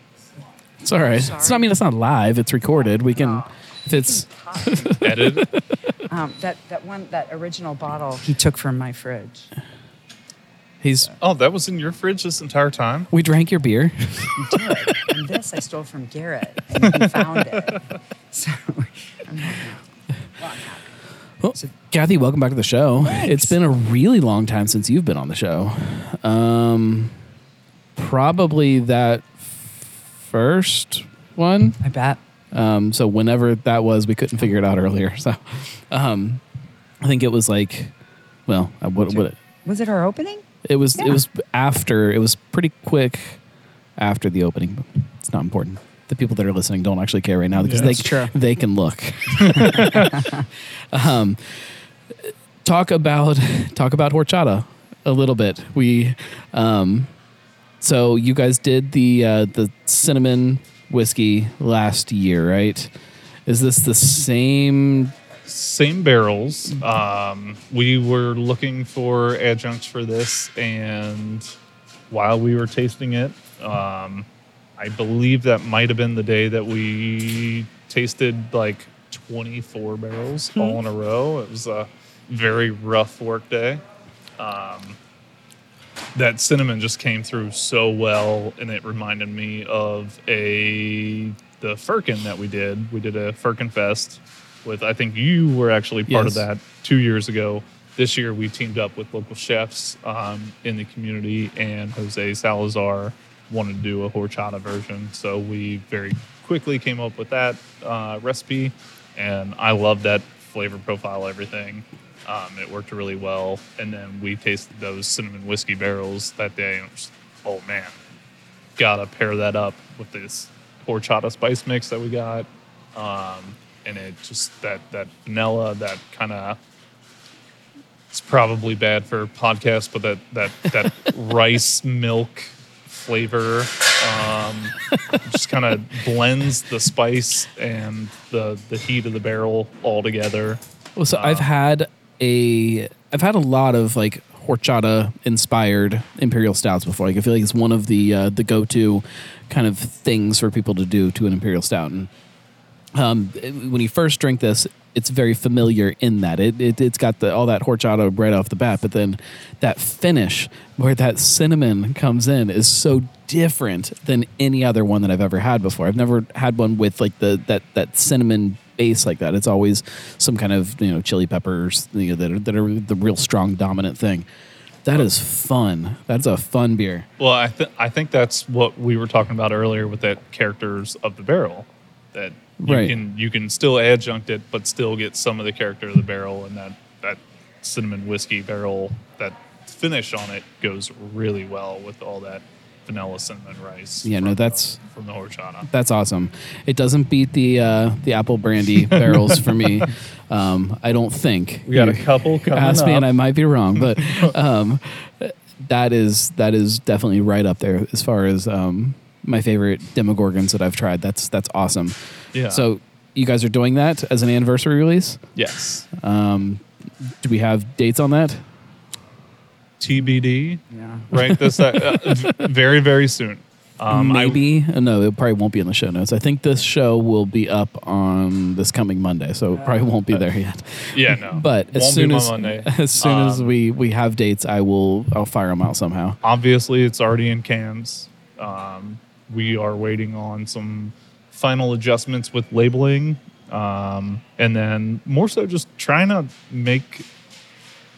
It's all right. It's not, I mean, it's not live. It's recorded. We can. If it's [laughs] edited. Um, that that one that original bottle he took from my fridge. He's. Oh, that was in your fridge this entire time? We drank your beer. You did. and this I stole from Garrett, and he found it. [laughs] So I'm happy. Well, I'm happy. Well, Kathy, welcome back to the show. Thanks. It's been a really long time since you've been on the show. Um, probably that first one. I bet. Um, so whenever that was, we couldn't figure it out earlier. So, um, I think it was like, well, uh, what, what Was it our opening? it was. It was after. It was pretty quick after the opening. But it's not important. The people that are listening don't actually care right now because Yeah, they true. [laughs] they can look. [laughs] um, talk about talk about horchata a little bit. We um, so you guys did the uh, the cinnamon whiskey last year, right? Is this the same? Same barrels. Um, we were looking for adjuncts for this, and while we were tasting it, um, I believe that might have been the day that we tasted like 24 barrels all in a row. It was a very rough work day. Um, that cinnamon just came through so well, and it reminded me of a the Firkin that we did. We did a Firkin Fest with. I think you were actually part of that two years ago. This year, we teamed up with local chefs um, in the community, and Jose Salazar wanted to do a horchata version. So we very quickly came up with that uh, recipe, and I love that flavor profile, everything. Um, it worked really well. And then we tasted those cinnamon whiskey barrels that day, and was, oh man, gotta pair that up with this horchata spice mix that we got. Um, and it just that that vanilla, that kind of it's probably bad for podcast, but that that that [laughs] rice milk flavor um, just kind of blends the spice and the the heat of the barrel all together. Well, so I've had a I've had a lot of like horchata inspired imperial stouts before. Like I feel like it's one of the uh, the go to kind of things for people to do to an imperial stout. And um, when you first drink this, it's very familiar in that it, it it's got the all that horchata right off the bat, but then that finish where that cinnamon comes in is so different than any other one that I've ever had before. I've never had one with like the that that cinnamon base like that. It's always some kind of you know chili peppers you know, that are that are the real strong dominant thing. That is fun. That's a fun beer. Well, I th- I think that's what we were talking about earlier with that characters of the barrel. That you Right. can you can still adjunct it, but still get some of the character of the barrel, and that that cinnamon whiskey barrel that finish on it goes really well with all that vanilla cinnamon rice. Yeah, no, from the- that's- from the horchata. That's awesome. It doesn't beat the uh, the apple brandy [laughs] barrels for me. Um, I don't think We got a couple coming Ask me, and I might be wrong, but [laughs] um, that is that is definitely right up there as far as um, my favorite Demogorgons that I've tried. That's that's awesome. Yeah. So you guys are doing that as an anniversary release. yes, Um, do we have dates on that? TBD. Yeah. Right. This uh, [laughs] very very soon. Um, Maybe uh, no, it probably won't be in the show notes. I think this show will be up on this coming Monday, so it probably won't be there yet. yeah. No. [laughs] But as Won't soon be as Monday. [laughs] as soon as Um, we we have dates, I will I'll fire them out somehow. obviously it's already in cans. Um, we are waiting on some final adjustments with labeling, um, and then more so just trying to make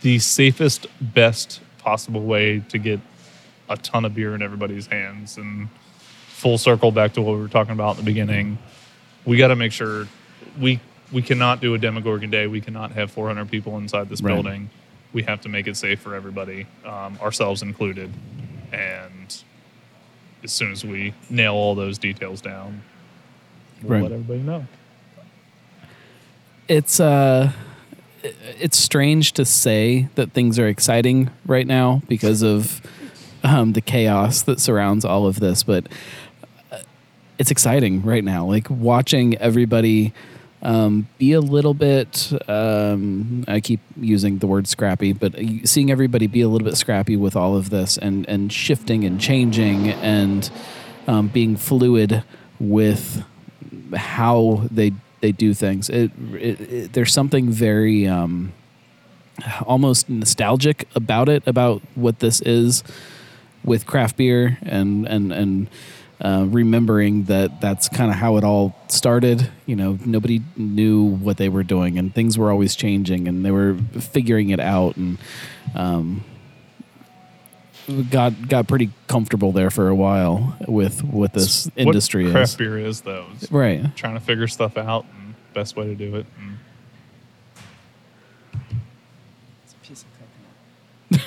the safest, best possible way to get a ton of beer in everybody's hands. And full circle back to what we were talking about in the beginning, we got to make sure we we cannot do a Demogorgon day. We cannot have 400 people inside this Right. building. We have to make it safe for everybody, um, ourselves included. And as soon as we nail all those details down, we'll Right. let everybody know. It's uh it's strange to say that things are exciting right now because of um, the chaos that surrounds all of this, but uh, it's exciting right now. Like watching everybody um, be a little bit. Um, I keep using the word scrappy, but seeing everybody be a little bit scrappy with all of this and and shifting and changing and um, being fluid with how they they do things. It, it, it there's something very um, almost nostalgic about it, about what this is with craft beer, and and and uh, remembering that that's kind of how it all started. You know, nobody knew what they were doing, and things were always changing, and they were figuring it out, and um, got got pretty comfortable there for a while with what this What industry craft is. beer is though. is Right. Trying to figure stuff out and best way to do it. And It's a piece of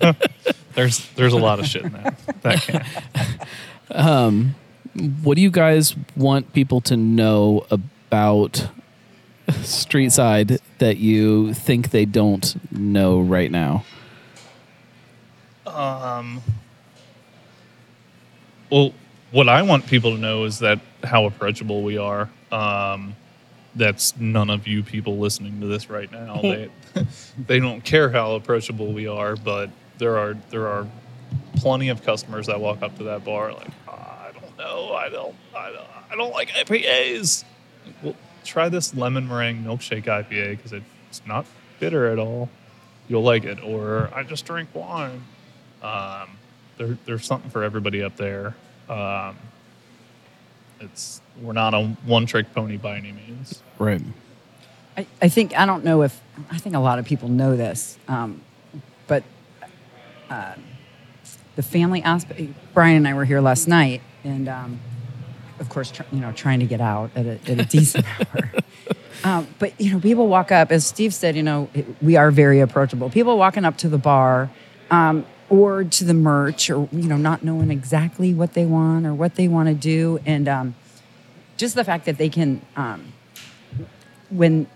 coconut. [laughs] there's there's a lot of shit in that. That can. [laughs] Um, what do you guys want people to know about Streetside that you think they don't know right now? Um, well, what I want people to know is that how approachable we are. Um, that's none of you people listening to this right now. [laughs] they they don't care how approachable we are, but there are there are plenty of customers that walk up to that bar like, "Ah, I don't know, I don't, I don't, I don't like IPAs. Well, try this lemon meringue milkshake IPA because it's not bitter at all. You'll like it. Or I just drink wine. Um, there, there's something for everybody up there. Um, it's we're not a one-trick pony by any means. Right. I, I think I don't know if I think a lot of people know this, um, but uh, the family aspect. Brian and I were here last night, and um, of course, tr- you know, trying to get out at a, at a decent [laughs] hour. Um, but you know, people walk up, as Steve said. You know, it- we are very approachable. People walking up to the bar. Or to the merch, or you know, not knowing exactly what they want or what they want to do, and um, just the fact that they can, um, when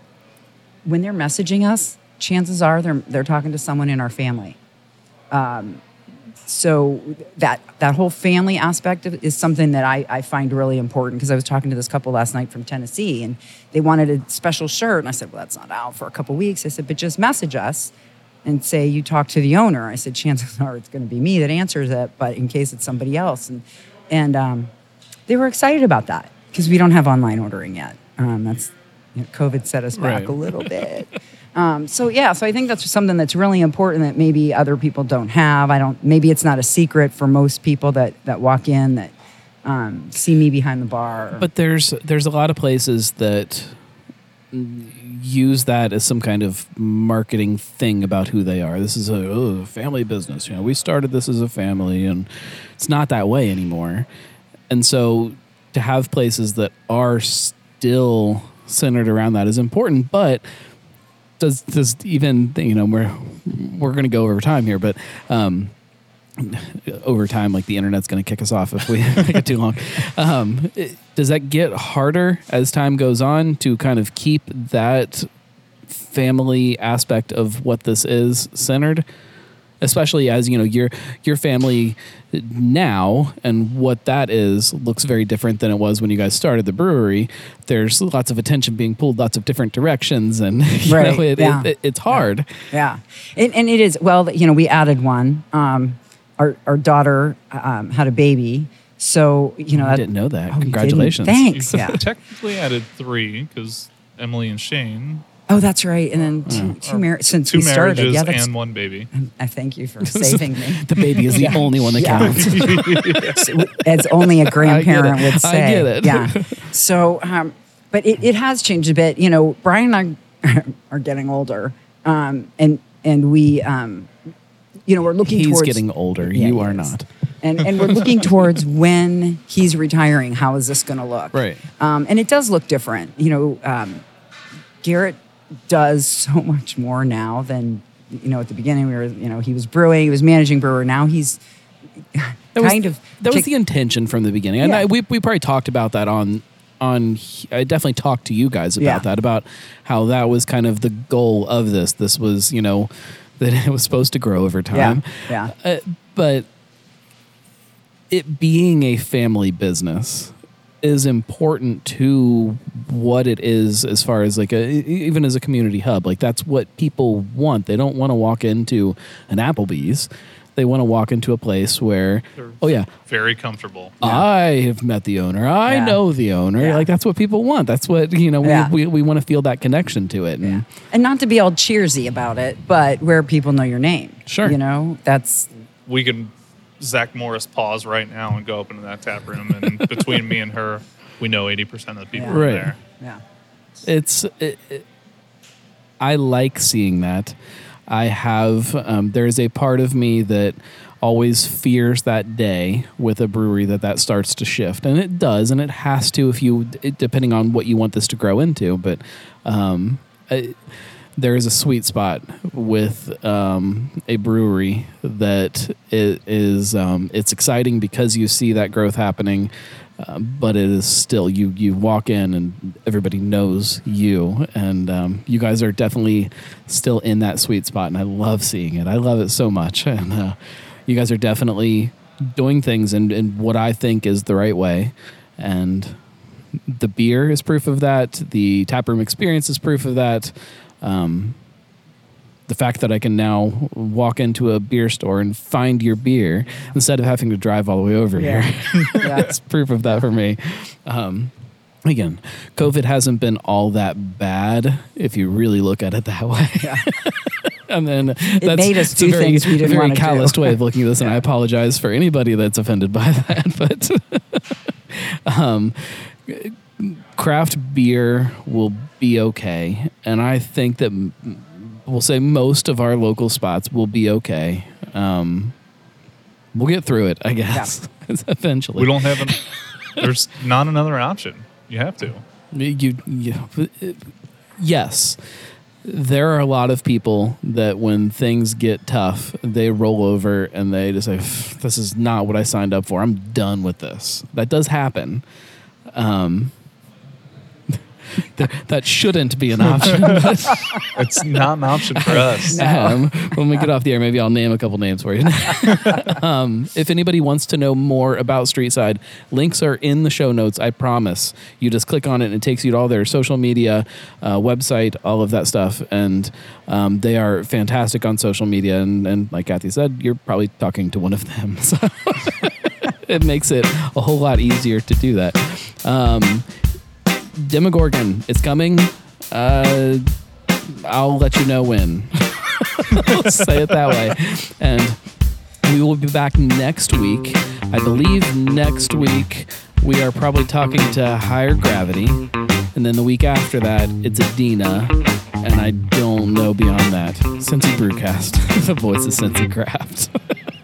when they're messaging us, chances are they're they're talking to someone in our family. Um, so that that whole family aspect of, is something that I, I find really important because I was talking to this couple last night from Tennessee and they wanted a special shirt and I said, well, that's not out for a couple weeks. I said, but just message us and say you talk to the owner. I said, chances [laughs] are it's going to be me that answers it, but in case it's somebody else, and and um, they were excited about that because we don't have online ordering yet. Um, that's you know, COVID set us back Right. a little [laughs] bit. Um, so yeah, so I think that's something that's really important that maybe other people don't have. I don't. Maybe it's not a secret for most people that that walk in that um, see me behind the bar. But there's there's a lot of places that use that as some kind of marketing thing about who they are. This is a oh, family business. You know, we started this as a family, and it's not that way anymore. And so, to have places that are still centered around that is important. But does does even you know we're we're going to go over time here, but. Um, [laughs] over time, like the internet's going to kick us off if we [laughs] make it too long. Um, it- does that get harder as time goes on to kind of keep that family aspect of what this is centered? Especially as you know your your family now and what that is looks very different than it was when you guys started the brewery. There's lots of attention being pulled, lots of different directions, and [laughs] you Right, know, it, yeah. it, it's hard. Yeah, and, and it is. Well, you know, we added one. Um, our our daughter um, had a baby, so you know I that- didn't know that. Oh, you? Congratulations. Thanks. You Yeah. [laughs] technically added three because Emily and Shane, Oh, that's right. And then two, two mar- since two we started. marriages Yeah, that's, and one baby. I thank you for [laughs] saving me. The baby is the Yeah. only one that Yeah. counts. [laughs] as only a grandparent would I say. get it. Yeah. So, um, but it, it has changed a bit. You know, Brian and I are getting older, um, and and we, um, you know, we're looking He's towards getting older. Yeah, you are is. not. and and we're looking towards [laughs] when he's retiring. How is this going to look? Right. Um, and it does look different. You know, um, Garrett does so much more now than you know at the beginning. We were, you know, he was brewing, he was managing brewer. Now he's That was, kind of that was the intention from the beginning, and Yeah. I, we we probably talked about that on on. I definitely talked to you guys about Yeah. that about how that was kind of the goal of this. This was you know that it was supposed to grow over time. yeah. Uh, but it being a family business is important to what it is as far as like a even as a community hub like that's what people want they don't want to walk into an applebee's They want to walk into a place where, They're oh yeah, very comfortable. I have met the owner. I Yeah. know the owner. Yeah. Like that's what people want. That's what you know. We Yeah. we, we want to feel that connection to it. And And not to be all cheersy about it, but where people know your name. Sure. You know, that's we can Zach Morris pause right now and go up into that tap room, and [laughs] between me and her, we know eighty percent of the people Yeah. are Right. there. yeah. it's it, it- I like seeing that. I have um, there's a part of me that always fears that day with a brewery that that starts to shift, and it does, and it has to if you depending on what you want this to grow into. But um, I, there is a sweet spot with um, a brewery that it is um, it's exciting because you see that growth happening, uh, but it is still you you walk in and everybody knows you, and um, you guys are definitely still in that sweet spot, and I love seeing it. I love it so much, [laughs] and uh, you guys are definitely doing things in, in what I think is the right way, and the beer is proof of that. The taproom experience is proof of that. Um, the fact that I can now walk into a beer store and find your beer instead of having to drive all the way over Yeah. here. [laughs] Yeah. That's proof of that for me. Um, again, COVID hasn't been all that bad if you really look at it that way. Yeah. [laughs] and then It that's made us it's a do very, things we didn't very wanna do. calloused way of looking at this, and I apologize for anybody that's offended by [laughs] that. But um, craft beer will be okay, and I think that we'll say most of our local spots will be okay. Um, we'll get through it, I guess. [laughs] Eventually, We don't have an. there's not another option. You have to. you, you yes there are a lot of people that when things get tough they roll over and they just say this is not what i signed up for i'm done with this that does happen um, [laughs] th- that shouldn't be an option but, [laughs] It's not an option for us. um, when we get off the air maybe i'll name a couple names for you [laughs] um, if anybody wants to know more about Streetside, links are in the show notes. I promise. You just click on it, and it takes you to all their social media, uh, website, all of that stuff, and um, they are fantastic on social media. And, and like Kathy said, you're probably talking to one of them, so it makes it a whole lot easier to do that. Um, Demogorgon, it's coming. Uh, I'll let you know when. [laughs] Say it that way. And we will be back next week. I believe next week we are probably talking to Higher Gravity. And then the week after that, it's Adina. And I don't know beyond that. Cincy Brewcast, [laughs] the voice of Cincy Craft. [laughs]